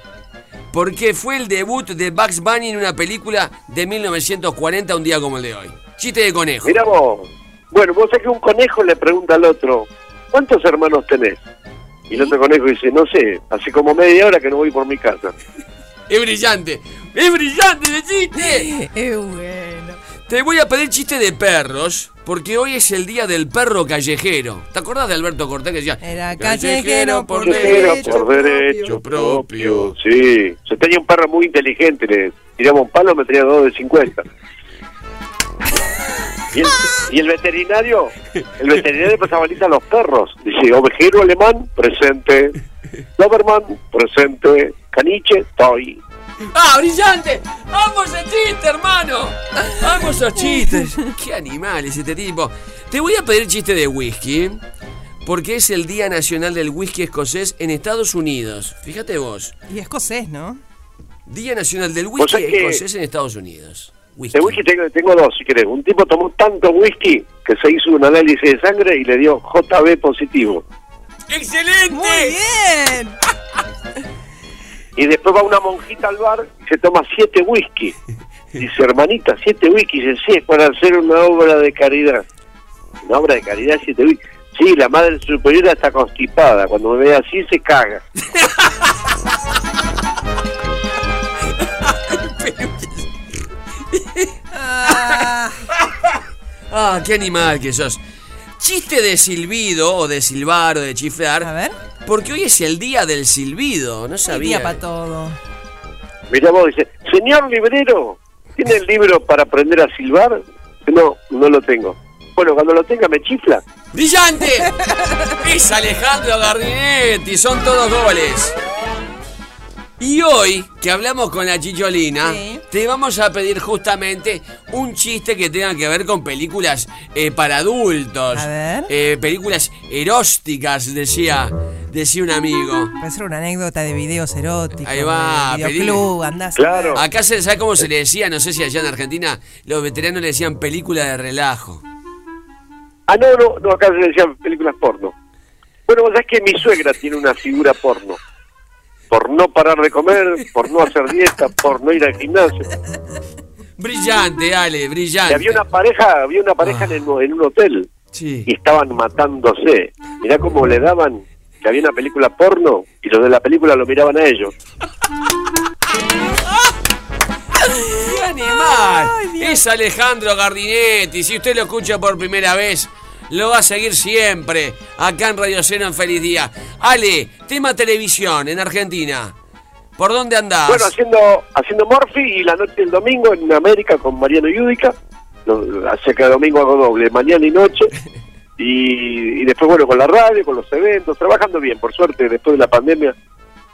Porque fue el debut de Bugs Bunny en una película de 1940, un día como el de hoy. Chiste de conejo. Mira vos. Bueno, vos sabés que un conejo le pregunta al otro, ¿cuántos hermanos tenés? Y el otro conejo dice, no sé, hace como media hora que no voy por mi casa. Es brillante. Es brillante de chiste. Te voy a pedir chiste de perros, porque hoy es el día del perro callejero. ¿Te acordás de Alberto Cortés que decía? Era Callejero por Callejero derecho por derecho propio. Sí, yo tenía un perro muy inteligente, le tiraba un palo, me tenía dos de 50. Y el, y el veterinario, el veterinario pasaba lista a los perros. Dice, ovejero alemán, presente. Doberman, presente. Caniche, estoy. ¡Ah, brillante! ¡Vamos a chiste, hermano! ¡Vamos a chistes! ¡Qué animal es este tipo! Te voy a pedir chiste de whisky, porque es el Día Nacional del Whisky Escocés en Estados Unidos. Fíjate vos. Y escocés, ¿no? Día Nacional del Whisky Escocés en Estados Unidos. De whisky tengo, tengo dos, si querés. Un tipo tomó tanto whisky que se hizo un análisis de sangre y le dio JB positivo. ¡Excelente! ¡Muy bien! Y después va una monjita al bar y se toma siete whisky. Dice, hermanita, siete whisky. Dice, sí, es para hacer una obra de caridad. Una obra de caridad, siete whisky. Sí, la madre superiora está constipada. Cuando me ve así, se caga. Ah, qué animal que sos. Chiste de silbido o de silbar o de chiflar. A ver. Porque hoy es el día del silbido, no sabía. día para todo. Mira vos, dice, señor librero, ¿tiene el libro para aprender a silbar? No, no lo tengo. Bueno, cuando lo tenga me chifla. ¡Brillante! Es Alejandro Gardinetti, son todos goles. Y hoy, que hablamos con la Chicholina, te vamos a pedir justamente un chiste que tenga que ver con películas eh, para adultos. A ver. Eh, películas erósticas, decía, decía un amigo. Puede ser una anécdota de videos eróticos. Ahí va, de videoclub, andás. Acá se sabe cómo se le decía, no sé si allá en Argentina, los veteranos le decían película de relajo. Ah, no, no, no, acá se decían películas porno. Bueno, vos sabés que mi suegra tiene una figura porno. Por no parar de comer, por no hacer dieta, por no ir al gimnasio. Brillante, Ale, Y brillante. había una pareja, había una pareja en, el- en un hotel Sí. y estaban matándose. Mirá cómo le daban que había una película porno y los de la película lo miraban a ellos. ¡Qué animal! es Alejandro Gardinetti. Si usted lo escucha por primera vez, lo va a seguir siempre. Acá en Radio Cero en Feliz Día. Ale, tema televisión en Argentina. ¿Por dónde andás? Bueno, haciendo haciendo Morphy y la noche del domingo en América con Mariano Yudica. Hace que domingo hago doble, mañana y noche. Y, y después, bueno, con la radio, con los eventos, trabajando bien, por suerte, después de la pandemia,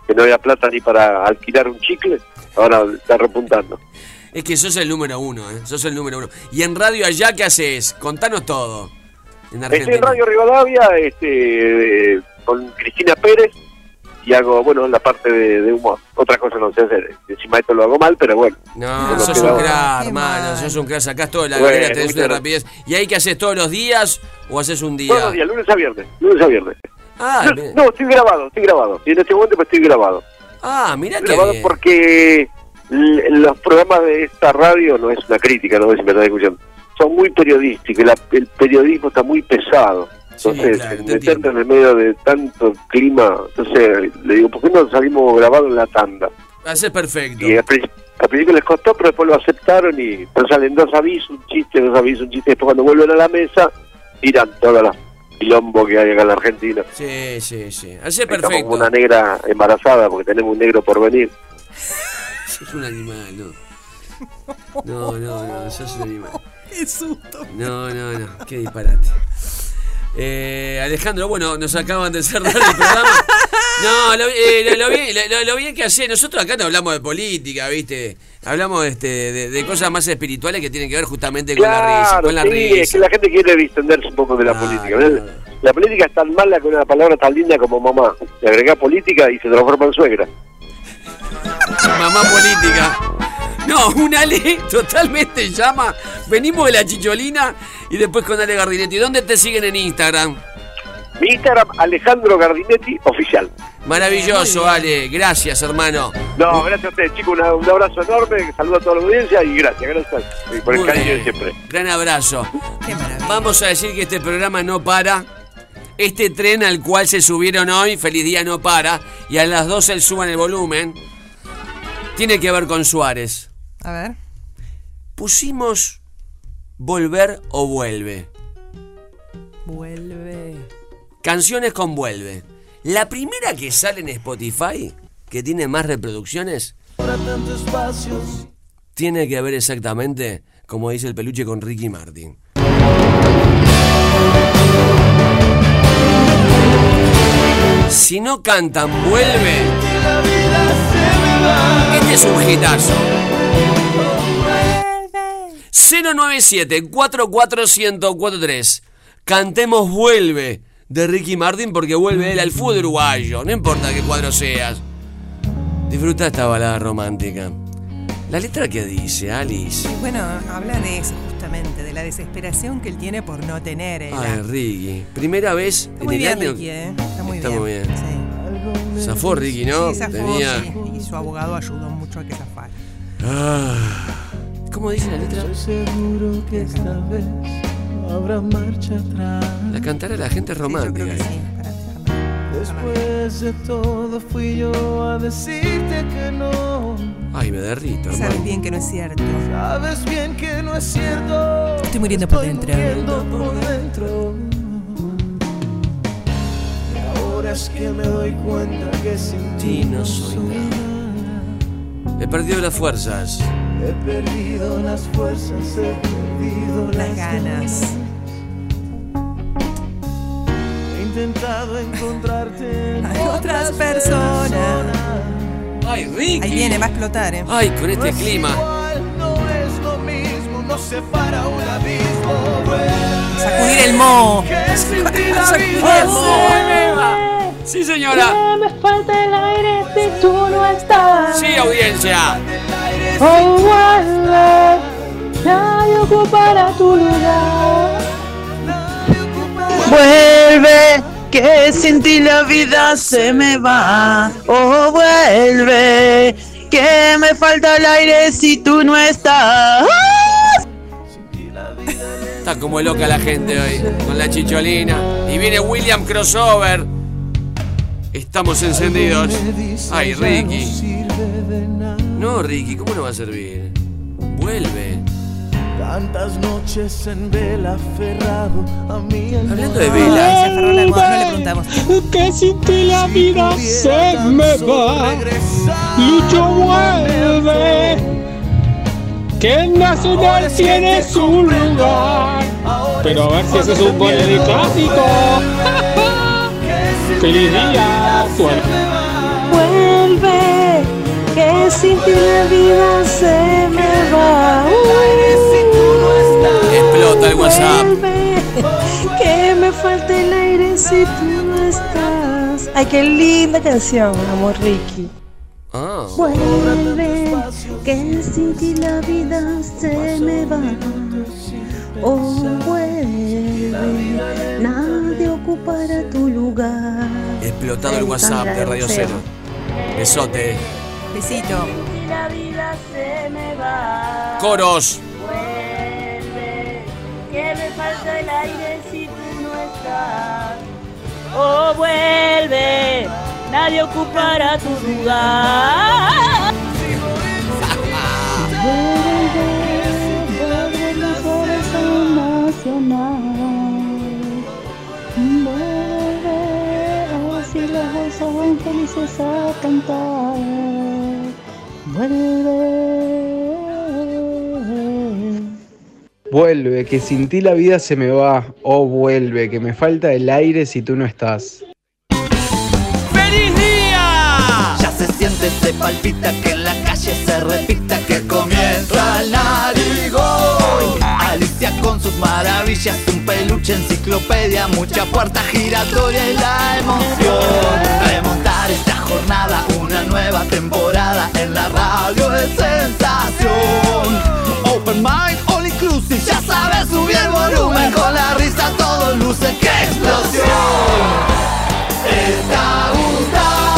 que no había plata ni para alquilar un chicle, ahora está repuntando. Es que sos el número uno, ¿eh? Sos el número uno. ¿Y en radio allá qué haces? Contanos todo. En Estoy en. Radio Rivadavia este, eh, con Cristina Pérez y hago, bueno, la parte de, de humor. Otra cosa no sé hacer. Encima esto lo hago mal, pero bueno. No, Lo sos que un crack, hermano. Sos un crack. Sacás toda la Bueno, galera, tenés una rapidez. ¿Y ahí qué haces todos los días o haces un día? Todos los días, lunes a viernes. Lunes a viernes. Ah, no, no, estoy grabado, estoy grabado. Y en este momento pues estoy grabado. Ah, mira Estoy qué grabado bien. porque los programas de esta radio, no es una crítica, no sé si me están escuchando, son muy periodísticos. la- el periodismo está muy pesado. Entonces, claro, te meterte en el medio de tanto clima, entonces le digo, ¿por qué no salimos grabados en la tanda? Haces perfecto. Y al, al principio les costó, pero después lo aceptaron y pero salen dos avisos, un chiste, dos avisos, un chiste. Después cuando vuelven a la mesa, tiran todas las quilombo que hay acá en la Argentina. Sí, sí, sí. Estamos perfecto. como una negra embarazada porque tenemos un negro por venir. Sos un animal, no. No, no, no, sos un animal. Qué susto. No, no, no, qué disparate. Eh, Alejandro, bueno, nos acaban de cerrar el programa. No, lo, eh, lo- lo bien, lo- lo bien que hace. Nosotros acá no hablamos de política, ¿viste? Hablamos este, de, de cosas más espirituales que tienen que ver justamente con la risa. Con la sí, es risa. que la gente quiere distenderse un poco de la política. ¿verdad? La política es tan mala con una palabra tan linda como mamá. Le agregás política y se transforma en suegra. Mamá política. No, un Ale totalmente llama. Venimos de la chicholina y después con Ale Gardinetti. ¿Dónde te siguen en Instagram? Mi Instagram, Alejandro Gardinetti, oficial. Maravilloso, Ale. Gracias, hermano. No, gracias a ustedes, chicos. una- un abrazo enorme. Saludo a toda la audiencia y gracias, gracias y por el Muy cariño bien. de siempre. Gran abrazo. Vamos a decir que este programa no para. Este tren al cual se subieron hoy, feliz día no para. Y a las 12 suban el volumen. Tiene que ver con Suárez. A ver. Pusimos volver o vuelve. Vuelve. Canciones con vuelve. La primera que sale en Spotify, que tiene más reproducciones, tiene que ver exactamente, como dice el peluche, con Ricky Martin. Si no cantan, vuelve. Este es un hitazo. 097-44143. Cantemos Vuelve de Ricky Martin porque vuelve él al fútbol uruguayo. No importa qué cuadro seas. Disfruta esta balada romántica. La letra que dice, Alice. Bueno, habla de eso justamente, de la desesperación que él tiene por no tener. eh, Ay, Ricky. Primera vez Está en muy el bien, año. Ricky, eh. Está muy Está bien. muy bien. Zafó Ricky, ¿no? Sí, zafó, Tenía. sí, Y su abogado ayudó mucho a que zafara. Ah. ¿Cómo dice la letra? seguro que esta vez no habrá marcha atrás. La cantará la gente romántica. Después de todo fui yo a decirte que no. Ay, me derrito, Sabes hermano. bien que no es cierto. Sabes bien que no es cierto. Estoy muriendo por dentro. Muriendo por dentro. Y ahora es que me doy cuenta que sin ti no soy nada. He perdido las fuerzas. He perdido las fuerzas, he perdido las, Las ganas. intentado encontrarte en Hay otras personas. Ay, Ricky. Ahí viene, va a explotar, ¿eh? Ay, con este clima. No es lo mismo, nos separa un abismo. Vuelve, Sacudir el mo. que sin ti la Sacudir vida el mo. Sí, señora. me falta el aire si tú no estás. Sí, audiencia. Oh, vuelve, nadie ocupará tu lugar. Vuelve, que sin ti la vida se me va. Oh, vuelve, que me falta el aire si tú no estás. Está como loca la gente hoy, con la chicholina. Y viene William Crossover. Estamos encendidos. Ay, Ricky. No, Ricky, ¿cómo no va a servir? Vuelve. Tantas noches en vela aferrado a mí. Hablando de Se vela. aferró la almohada, no le preguntamos. Que sin ti la vida se me va. Lucho vuelve. Que en Nacional tiene su lugar. Pero a ver si ese es un de clásico. ¡Feliz día! Suerte. Vuelve, que sin ti la vida se me va. Explota el WhatsApp. Vuelve, que me falta el aire si tú no estás. Ay, qué linda canción, amor Ricky. Ah. Vuelve, que sin ti la vida se me va. Oh, vuelve, nadie tu lugar. Explotado el WhatsApp de Radio Cero. Besote. Besito. La vida se me va. Coros. Vuelve, que me falta el aire si tú no estás. Oh, vuelve, nadie ocupará tu lugar. Vuelve, vuelve horas a nacional. Felices a cantar. Vuelve. Vuelve, que sin ti la vida se me va. Oh, vuelve, que me falta el aire si tú no estás. ¡Feliz día! Ya se siente, se palpita, que en la calle se repita que comienza el narigón. Con sus maravillas, un peluche, enciclopedia, mucha puerta giratoria y la emoción. Remontar esta jornada, una nueva temporada en la radio de sensación. Open mind, all inclusive, ya sabes, subir el volumen con la risa, todo luce, ¡qué explosión! Está Gustav,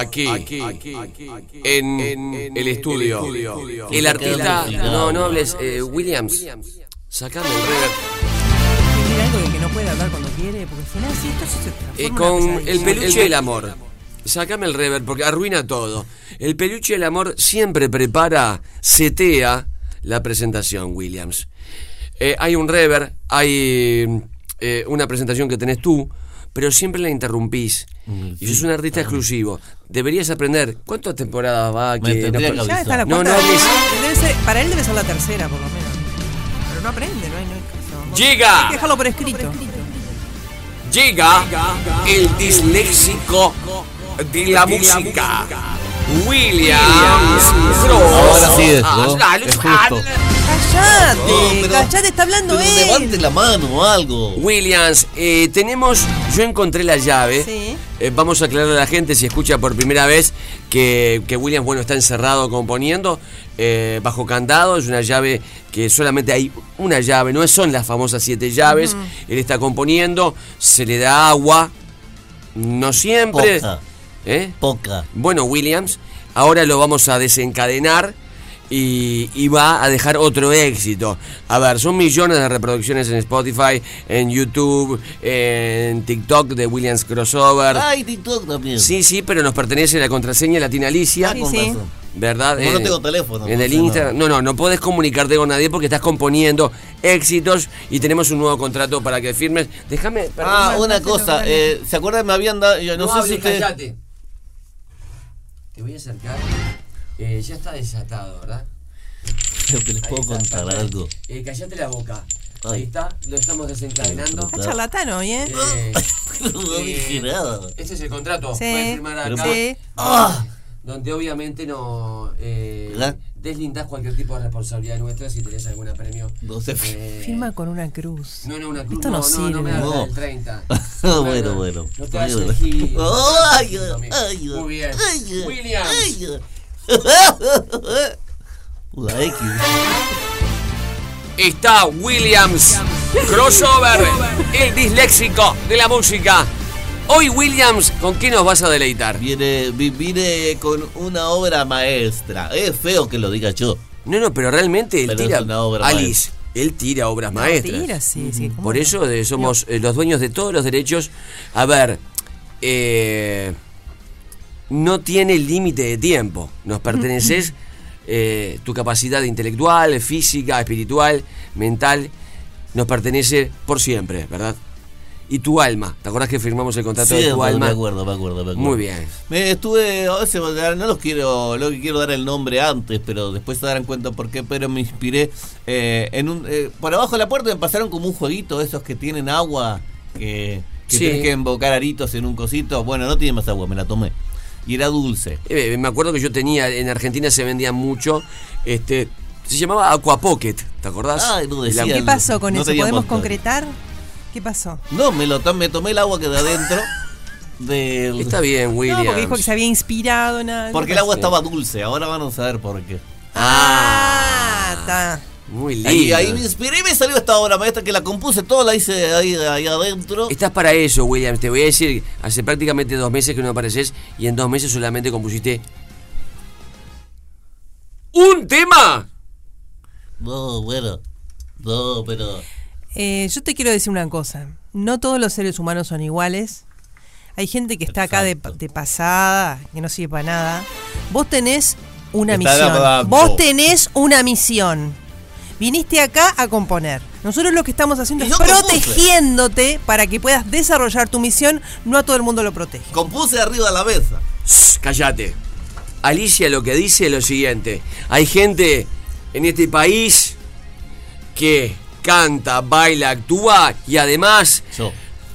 Aquí, en, el estudio. El artista. No, no hables. eh, Williams, sacame el reverb. Tiene algo de que no puede hablar cuando quiere, porque al final sí, esto se Eh, en con el peluche del amor. Sacame el reverb porque arruina todo. El peluche del amor siempre prepara, setea la presentación, Williams. Eh, hay un reverb, hay eh, una presentación que tenés tú, pero siempre la interrumpís. Y sos un artista exclusivo. Deberías aprender. ¿Cuántas temporadas va? Me tendría que Ya está la no, no ser- para él debe ser la tercera, por lo menos. Pero no aprende, no hay, no hay caso. Llega. Hay que dejarlo por escrito. Llega el disléxico de la música. Williams Ahora sí es, Ah, ¿no? dale, Es justo. Pero- ¡Cállate! Está hablando Pero él. levante la mano o algo. Williams, eh, tenemos, yo encontré la llave. Sí. Eh, vamos a aclararle a la gente si escucha por primera vez que, que Williams, bueno, está encerrado componiendo eh, bajo candado. Es una llave que solamente hay una llave, no son las famosas siete llaves. Él está componiendo, se le da agua, no siempre. Poca. ¿Eh? Poca. Bueno, Williams, ahora lo vamos a desencadenar y, y va a dejar otro éxito. A ver, son millones de reproducciones en Spotify, en YouTube, en TikTok de Williams Crossover. Ay, TikTok también. Sí, sí, pero nos pertenece la contraseña Latina Alicia. Ah, razón. ¿Verdad? No Eh, tengo teléfono, En el no Instagram. No, no, no podés comunicarte con nadie porque estás componiendo éxitos y tenemos un nuevo contrato para que firmes. Déjame. Ah, una cosa, eh, ¿se acuerdan? Me habían dado. Yo no, sé si callate. Te voy a acercar. Eh, ya está desatado, ¿verdad? Creo que les puedo contar algo. Eh, callate la boca. Ahí está, lo estamos desencadenando. Está charlatán hoy, ¿eh? Eh, No dije nada. Este es el contrato. Sí. Puedes firmar acá. Sí. Ah, Donde obviamente no eh, ¿Verdad? deslindás cualquier tipo de responsabilidad nuestra si tenés algún premio. No sé. Eh, Firma con una cruz. No, no, una cruz. Esto no, no, no, no me sirve. hagas No. del 30. No, bueno, bueno. No te Está hagas bien. el gil. Ay, ay, Muy bien. ay, La X. Está Williams Crossover, el disléxico de la música. Hoy Williams, ¿con qué nos vas a deleitar? Viene, vi- vine con una obra maestra. Es feo que lo diga yo. No, no, pero realmente él Pero tira. es una obra Alice, él tira obras maestras. Tira, sí, sí. ¿cómo Por no? eso somos eh, los dueños de todos los derechos. A ver, eh, no tiene límite de tiempo. Nos perteneces eh, tu capacidad intelectual, física, espiritual, mental, nos pertenece por siempre, ¿verdad? Y tu alma. ¿Te acordás que firmamos el contrato de Sí, tu me alma? acuerdo, me acuerdo, me acuerdo. Muy bien. Me estuve, a veces, no los quiero, lo que quiero dar el nombre antes, pero después se darán cuenta por qué, pero me inspiré eh, en un, eh, por abajo de la puerta me pasaron como un jueguito, esos que tienen agua, que, que Sí. tienes que invocar aritos en un cosito, bueno, no tiene más agua, me la tomé, y era dulce. Eh, me acuerdo que yo tenía, en Argentina se vendía mucho, este, se llamaba Aqua Pocket, ¿te acordás? Ay, no decía. ¿Qué pasó con No eso? ¿Podemos concretar? ¿Qué pasó? No, me lo me tomé el agua que de adentro del... Está bien, No, Williams. porque dijo que se había inspirado en algo. Porque el agua estaba dulce, ahora van a saber por qué. Ah, está. Muy lindo. Ahí, ahí me inspiré y me salió esta obra maestra que la compuse toda, la hice ahí, ahí adentro. Estás para eso, Williams. Te voy a decir, hace prácticamente dos meses que no apareces y en dos meses solamente compusiste un tema. No, bueno. No, pero. Eh, yo te quiero decir una cosa. No todos los seres humanos son iguales. Hay gente que está acá de, de pasada, que no sirve para nada. Vos tenés una Está misión. Vos tenés una misión. Viniste acá a componer. Nosotros lo que estamos haciendo es compuse. protegiéndote para que puedas desarrollar tu misión. No a todo el mundo lo protege. Compuse arriba de la mesa. Shh, Cállate. Alicia lo que dice es lo siguiente. Hay gente en este país que canta, baila, actúa y además... Yo.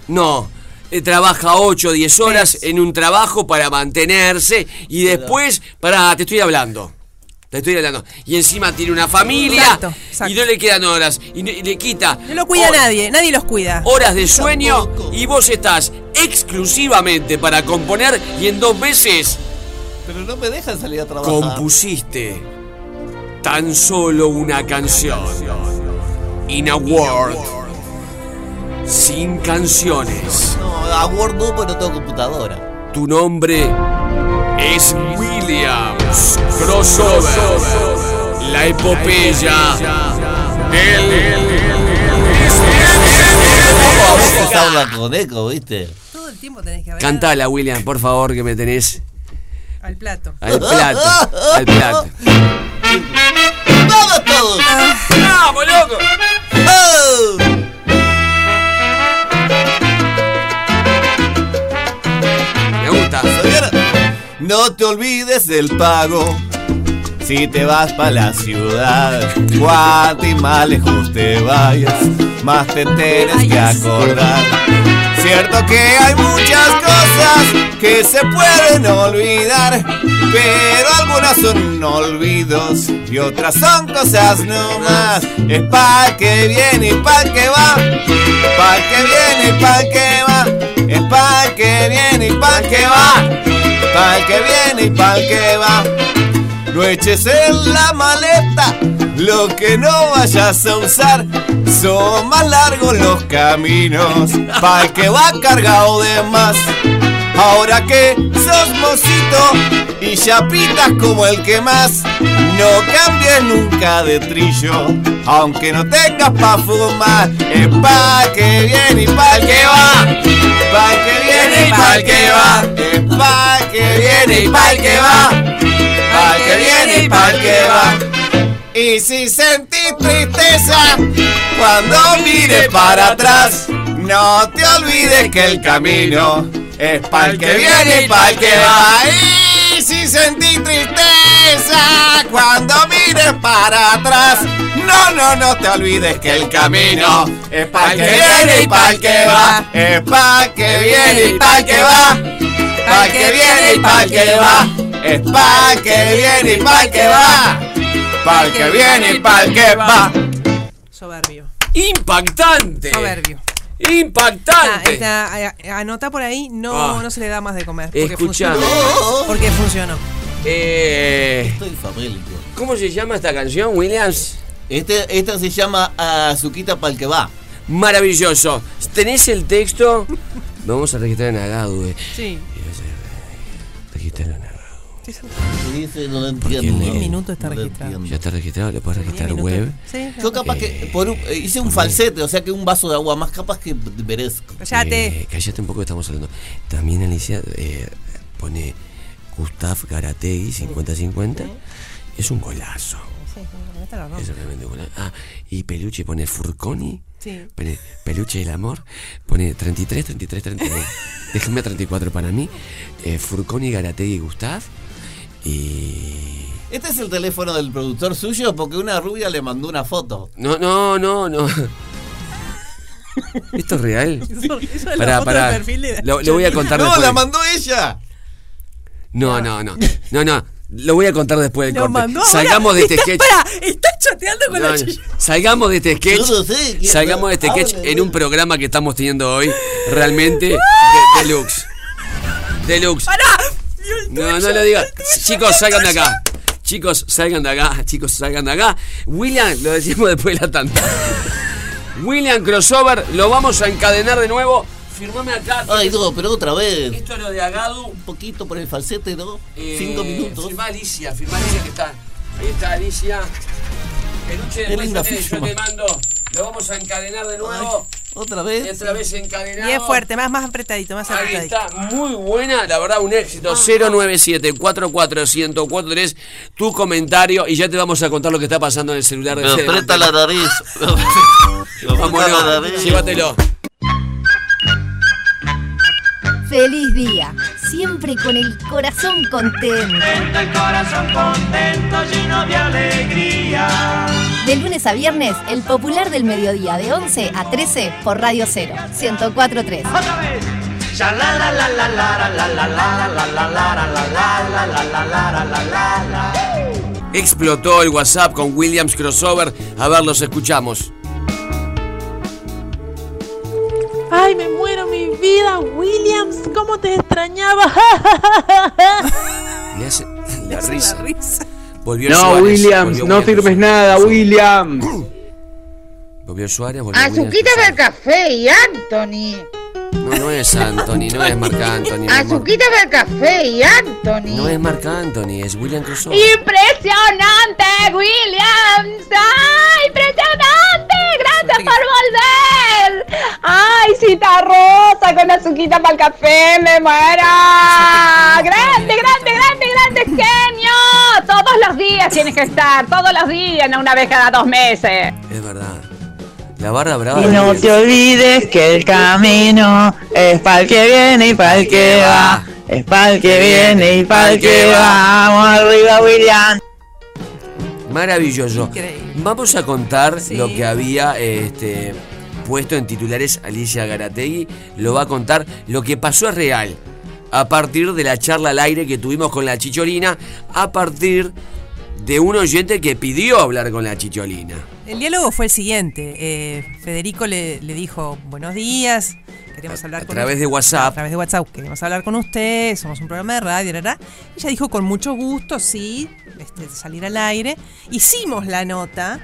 No. eh, Trabaja 8 o 10 horas en un trabajo para mantenerse y después, para, te estoy hablando. Te estoy hablando. Y encima tiene una familia Exacto, exacto. y no le quedan horas. Y, no- y le quita No lo cuida nadie, nadie los cuida. horas de sueño y vos estás exclusivamente para componer y en dos meses Pero no me dejan salir a trabajar. compusiste tan solo una canción. In a world sin canciones. No, a Word no, pero no tengo computadora. Tu nombre es Williams Crossover. La epopeya habla con eco, ¿viste? Todo el tiempo tenés que hablar Cantala, William, por favor, que me tenés al plato. al plato. Al plato. ¡Vamos todos! ¡Vamos, loco! ¡Oh! No te olvides del pago si te vas para la ciudad. Y más lejos te vayas, más te tienes que acordar. Cierto que hay muchas cosas que se pueden olvidar, pero algunas son olvidos y otras son cosas nomás. Es pa' que viene y pa' que va, pa' que viene y pa' que va, es pa' que viene y pa' que va, pa' que viene y pa' que va. No eches en la maleta lo que no vayas a usar. Son más largos los caminos para el que va cargado de más. Ahora que sos mocito y chapitas como el que más, no cambies nunca de trillo, aunque no tengas pa' fumar. Es pa' que viene y pa' que va, pa' que viene y pa' que va, es pa' que viene y pa' que va, pa' que viene y pa' que va. Y si sentís tristeza cuando mires para atrás, no te olvides que el camino es para el que viene y para el que va. Y si sentís tristeza cuando mires para atrás, no, no, no te olvides que el camino es para el que viene y para el que va. Es para el que viene y para el que va. Para el que viene y para el que va. Es para el que viene y para el que va. Para el que viene y para el que va. Soberbio. ¡Impactante! Soberbio. ¡Impactante! Está- está- a- anota por ahí, no, Ah. no se le da más de comer. Porque Escuchame. funcionó. Porque funcionó. Eh, Estoy famélico. ¿Cómo se llama esta canción, Williams? Este, esta se llama Azuquita para el que va. Maravilloso. ¿Tenés el texto? Vamos a registrar en Agadu. eh. Sí. Registrar Dice, no lo entiendo. el- Un minuto está No registrado. Ya está registrado, le puedes registrar web. Sí, Yo capaz que por un- eh, hice un falsete, o sea que un vaso de agua más capaz que merezco. Cállate. Eh, cállate un poco que estamos hablando. También Alicia eh, pone Gustav Garategui 50-50. Es un golazo. Sí. Es realmente un golazo. Ah, y Peluche pone Furconi. Sí. Pone Peluche del amor. Pone 33, 33, 33. Déjame a 34 para mí. Eh, Furconi, Garategui y Gustav. Y. Este es el teléfono del productor suyo porque una rubia le mandó una foto. No, no, no, no. ¿Esto es real? Eso- es Pará, perfil de- Lo, lo voy a contar No, después. la mandó ella. No, no, no. No, no. Lo voy a contar después del Lo corte. mandó ahora. Salgamos de este Está- sketch. está chateando con No, la no. Salgamos de este sketch. Yo no sé, ¿quién- Salgamos de este sketch en un programa que estamos teniendo hoy. Realmente de- deluxe. Deluxe. Pará. No, no lo digas. Chicos, salgan de acá. Chicos, salgan de acá. Chicos, salgan de acá. William, lo decimos después de la tanda. William Crossover, lo vamos a encadenar de nuevo. Firmame acá. Ay, no, pero otra vez. Esto es lo de Agadu. Un poquito por el falsete, ¿no? Eh, Cinco minutos. Firma Alicia, firma Alicia que está. Ahí está Alicia. Peluche, después yo te, yo te mando. Lo vamos a encadenar de nuevo. Otra vez. Y otra vez encadenado. Bien fuerte, más, más apretadito, más Ahí apretadito. está, muy buena, la verdad, un éxito. 097 44143 tu comentario y ya te vamos a contar lo que está pasando en el celular de Me aprieta la nariz. La Vámonos, nariz. llévatelo. Feliz día, siempre con el corazón contento. El corazón contento, lleno de alegría. De lunes a viernes, el popular del mediodía de 11 a 13 por Radio 0, 1043. Explotó el WhatsApp con Williams Crossover. A ver, los escuchamos. Ay, me muero mi vida, Williams. ¿Cómo te extrañaba? Le hace la risa. La risa. Volvió No, Suárez, Williams, volvió no Williams. firmes nada, Williams. Volvió Suárez, volvió Azuquita Williams. del café y Anthony. No, no es Anthony, no es Marc Anthony. no es Marc- Azuquita del café y Anthony. No es Marc Anthony, es William Crossover. ¡Impresionante, Williams! ¡Ay, impresionante! ¡Gracias por volver! ¡Ay, cita rosa con azuquita para el café! ¡Me muero! ¡Grande, grande, grande, grande genio! Todos los días tienes que estar, todos los días, no una vez cada dos meses. Es verdad. La barra brava. Y no te olvides que el camino es para el que viene y para el que va. Es para el que viene y para el que va. Vamos arriba, William. Maravilloso. Vamos a contar lo que había este, puesto en titulares Alicia Garategui. Lo va a contar. Lo que pasó es real. A partir de la charla al aire que tuvimos con la Chicholina. A partir de un oyente que pidió hablar con la Chicholina. El diálogo fue el siguiente. eh, Federico le, le dijo, buenos días, queremos hablar A con través usted". de WhatsApp. A través de WhatsApp, queremos hablar con usted, somos un programa de radio, ¿verdad? Ella dijo con mucho gusto, sí, este, salir al aire. Hicimos la nota.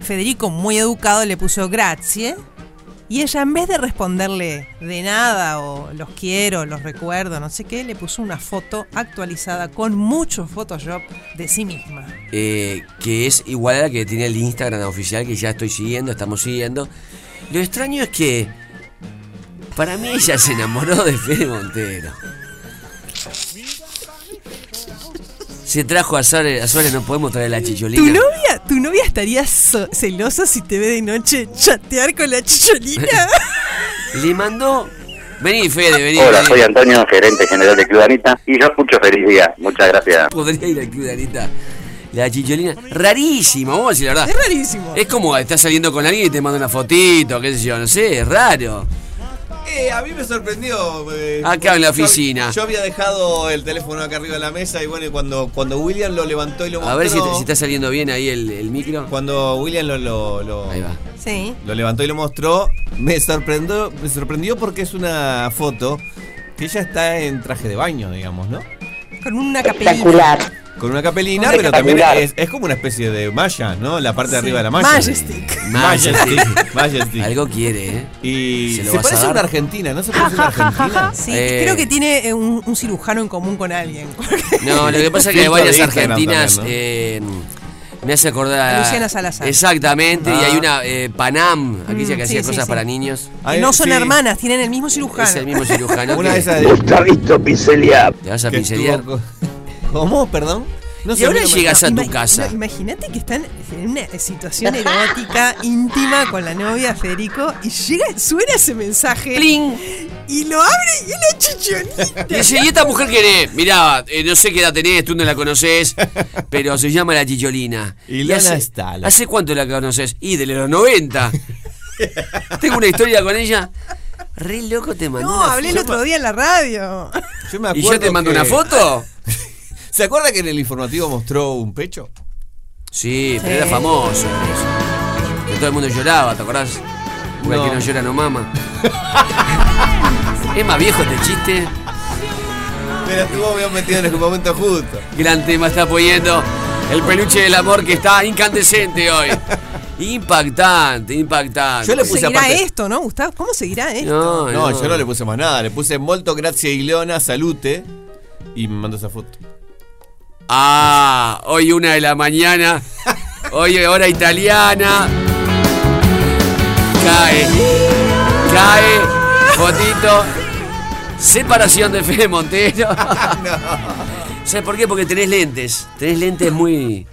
Federico, muy educado, le puso grazie. Y ella, en vez de responderle de nada o los quiero, los recuerdo, no sé qué, le puso una foto actualizada con mucho Photoshop de sí misma. Eh, que es igual a la que tiene el Instagram oficial que ya estoy siguiendo, estamos siguiendo. Lo extraño es que para mí ella se enamoró de Fede Montero. Se trajo a Suárez, a Suárez no podemos traer la ¿Tu chicholina. novia, tu novia estaría so- celosa si te ve de noche chatear con la chicholina? Le mandó. Vení, Fede, vení. Hola, vení. soy Antonio, gerente general de Club Anita, y yo escucho Feliz Día. Muchas gracias. Podría ir al club de Anita. La chicholina. Rarísimo, vamos a decir la verdad. Es rarísimo. Es como estás saliendo con alguien y te manda una fotito, qué sé yo, no sé, es raro. Eh, a mí me sorprendió. eh, Acá en la oficina. Yo, había dejado el teléfono acá arriba de la mesa y bueno, y cuando, cuando William lo levantó y lo mostró. A ver si, te- si está saliendo bien ahí el, el micro. Cuando William lo, lo, lo- Ahí va. Sí. lo levantó y lo mostró, me sorprendió, me sorprendió porque es una foto que ella está en traje de baño, digamos, ¿no? Con una capelina. Con una capelina, pero también es, es como una especie de malla, ¿no? La parte de Sí. arriba de la malla. Majestic. Majestic. Majestic. Algo quiere, ¿eh? Y ¿Se a parece a una argentina, ¿no se parece a una argentina? Sí, Eh. creo que tiene eh, un, un cirujano en común con alguien. No, lo que pasa es que hay varias argentinas. también, eh, me hace acordar. Luciana Salazar. Exactamente, y Ah. hay una eh, Panam, aquella que Mm, hacía sí, cosas sí. para niños. Que no son hermanas, tienen el mismo cirujano. Es el mismo cirujano. Una que- de esas de- Gustavito. ¿Te vas a pincelear? estuvo ¿Cómo? ¿Perdón? No Y ahora no llegas a tu casa. no, Imagínate que están en una situación erótica íntima con la novia Federico y llega, suena ese mensaje. Y lo abre y es la chichonita. Y dice, ¿y esta mujer quién es? Mirá, eh, no sé qué edad tenés, tú no la conoces, pero se llama la chicholina. Ilona hace, Stala. ¿Hace cuánto la conoces? Y de los 90. Tengo una historia con ella. Re loco te mandó. No, una hablé el otro día en la radio. Yo me ¿Y acuerdo yo te mando que- una foto? ¿Se acuerda que en el informativo mostró un pecho? Sí, pero era famoso. eso. Que todo el mundo lloraba, ¿te acordás? Igual No. que no llora no mama. es más viejo este chiste. Pero estuvo bien metido en el momento justo. Gran tema está poniendo el peluche del amor que está incandescente hoy. Impactante, impactante. Yo le puse ¿Seguirá aparte- esto, no, Gustavo? ¿Cómo seguirá esto? No, No, no. yo no le puse más nada. Le puse molto grazie Ilona, salute. Y me mandó esa foto. Ah, hoy una de la mañana. Hoy hora italiana. Cae. Cae. Fotito. Separación de Fede Montero. ¿Sabes por qué? Porque tenés lentes. Tenés lentes muy.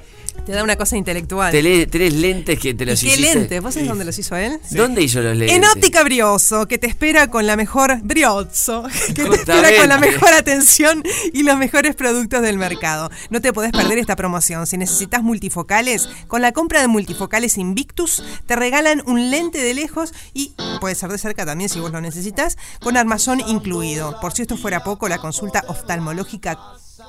Te da una cosa intelectual. Tenés, tenés lentes que te ¿Y los qué hiciste. lentes? ¿Vos sabés dónde los hizo él? ¿Dónde hizo los lentes? En Óptica Brioso, que te espera con la mejor Briozzo, que te espera con la mejor atención y los mejores productos del mercado. No te podés perder esta promoción. Si necesitas multifocales, con la compra de multifocales Invictus te regalan un lente de lejos y puede ser de cerca también si vos lo necesitas, con armazón incluido. Por si esto fuera poco, la consulta oftalmológica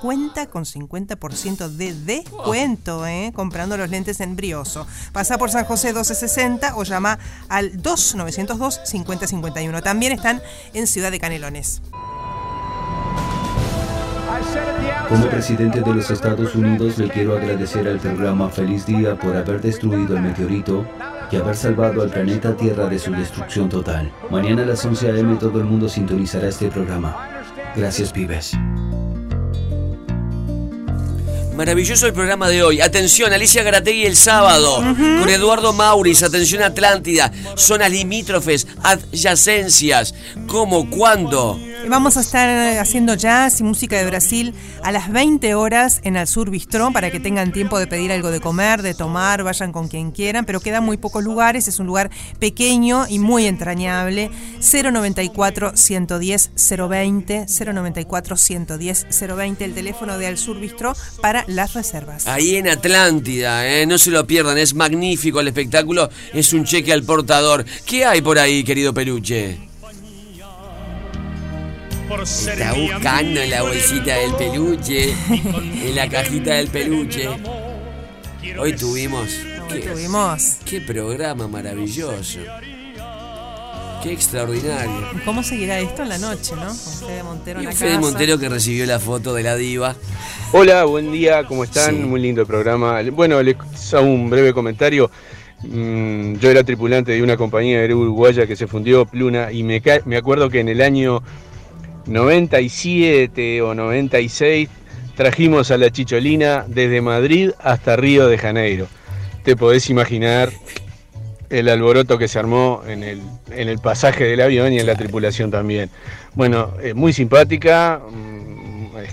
cuenta con 50% de descuento, ¿eh? comprando los lentes en Brioso. Pasa por San José 1260 o llama al 2902 5051. También están en Ciudad de Canelones. Como presidente de los Estados Unidos le quiero agradecer al programa Feliz Día por haber destruido el meteorito y haber salvado al planeta Tierra de su destrucción total. Mañana a las 11 a.m. todo el mundo sintonizará este programa. Gracias, pibes. Maravilloso el programa de hoy. Atención, Alicia Garategui el sábado. Con Eduardo Mauris. Atención, Atlántida. Zonas limítrofes, adyacencias. ¿Cómo? ¿Cuándo? Vamos a estar haciendo jazz y música de Brasil a las 20 horas en el Sur Bistró para que tengan tiempo de pedir algo de comer, de tomar, vayan con quien quieran, pero quedan muy pocos lugares, es un lugar pequeño y muy entrañable. 094 110 020 094 110 020 el teléfono de Al Sur Bistró para las reservas. Ahí en Atlántida, ¿eh? no se lo pierdan, es magnífico el espectáculo, es un cheque al portador. ¿Qué hay por ahí, querido peluche? Está buscando en la bolsita del peluche, en la cajita del peluche. Hoy tuvimos. Hoy tuvimos. Qué programa maravilloso. Qué extraordinario. ¿Cómo seguirá esto en la noche, no? Con Fede Montero en la Fede casa. Montero que recibió la foto de la diva. Hola, buen día, ¿cómo están? Sí. Muy lindo el programa. Bueno, les hago un breve comentario. Mm, yo era tripulante de una compañía aérea uruguaya que se fundió, Pluna, y me, me acuerdo que en el año 97 o 96 trajimos a la Chicholina desde Madrid hasta Río de Janeiro. Te podés imaginar el alboroto que se armó en el, en el pasaje del avión y en la tripulación también. Bueno, eh, muy simpática, mm, eh,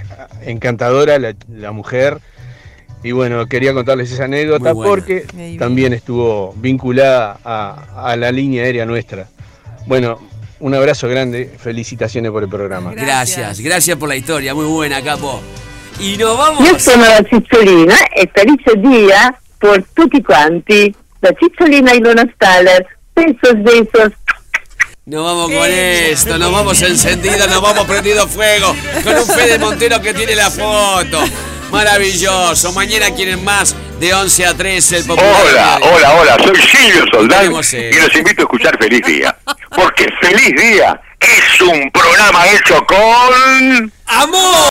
encantadora la, la mujer. Y bueno, quería contarles esa anécdota porque también estuvo vinculada a, a la línea aérea nuestra. Bueno, un abrazo grande, felicitaciones por el programa. Gracias, gracias por la historia, muy buena, capo. Y nos vamos. Io sono la Cicciolina e felice dia per tutti quanti. La Cicciolina y Luna Staller. Besos, besos. Nos vamos con esto, nos vamos encendidos, nos vamos prendido fuego, con un Fede Montero que tiene la foto. Maravilloso. Mañana quieren más de 11 a 13 el popular. Hola, hola, hola, soy Silvio Soldán eh, y los invito a escuchar Feliz Día. Porque Feliz Día es un programa hecho con... ¡Amor!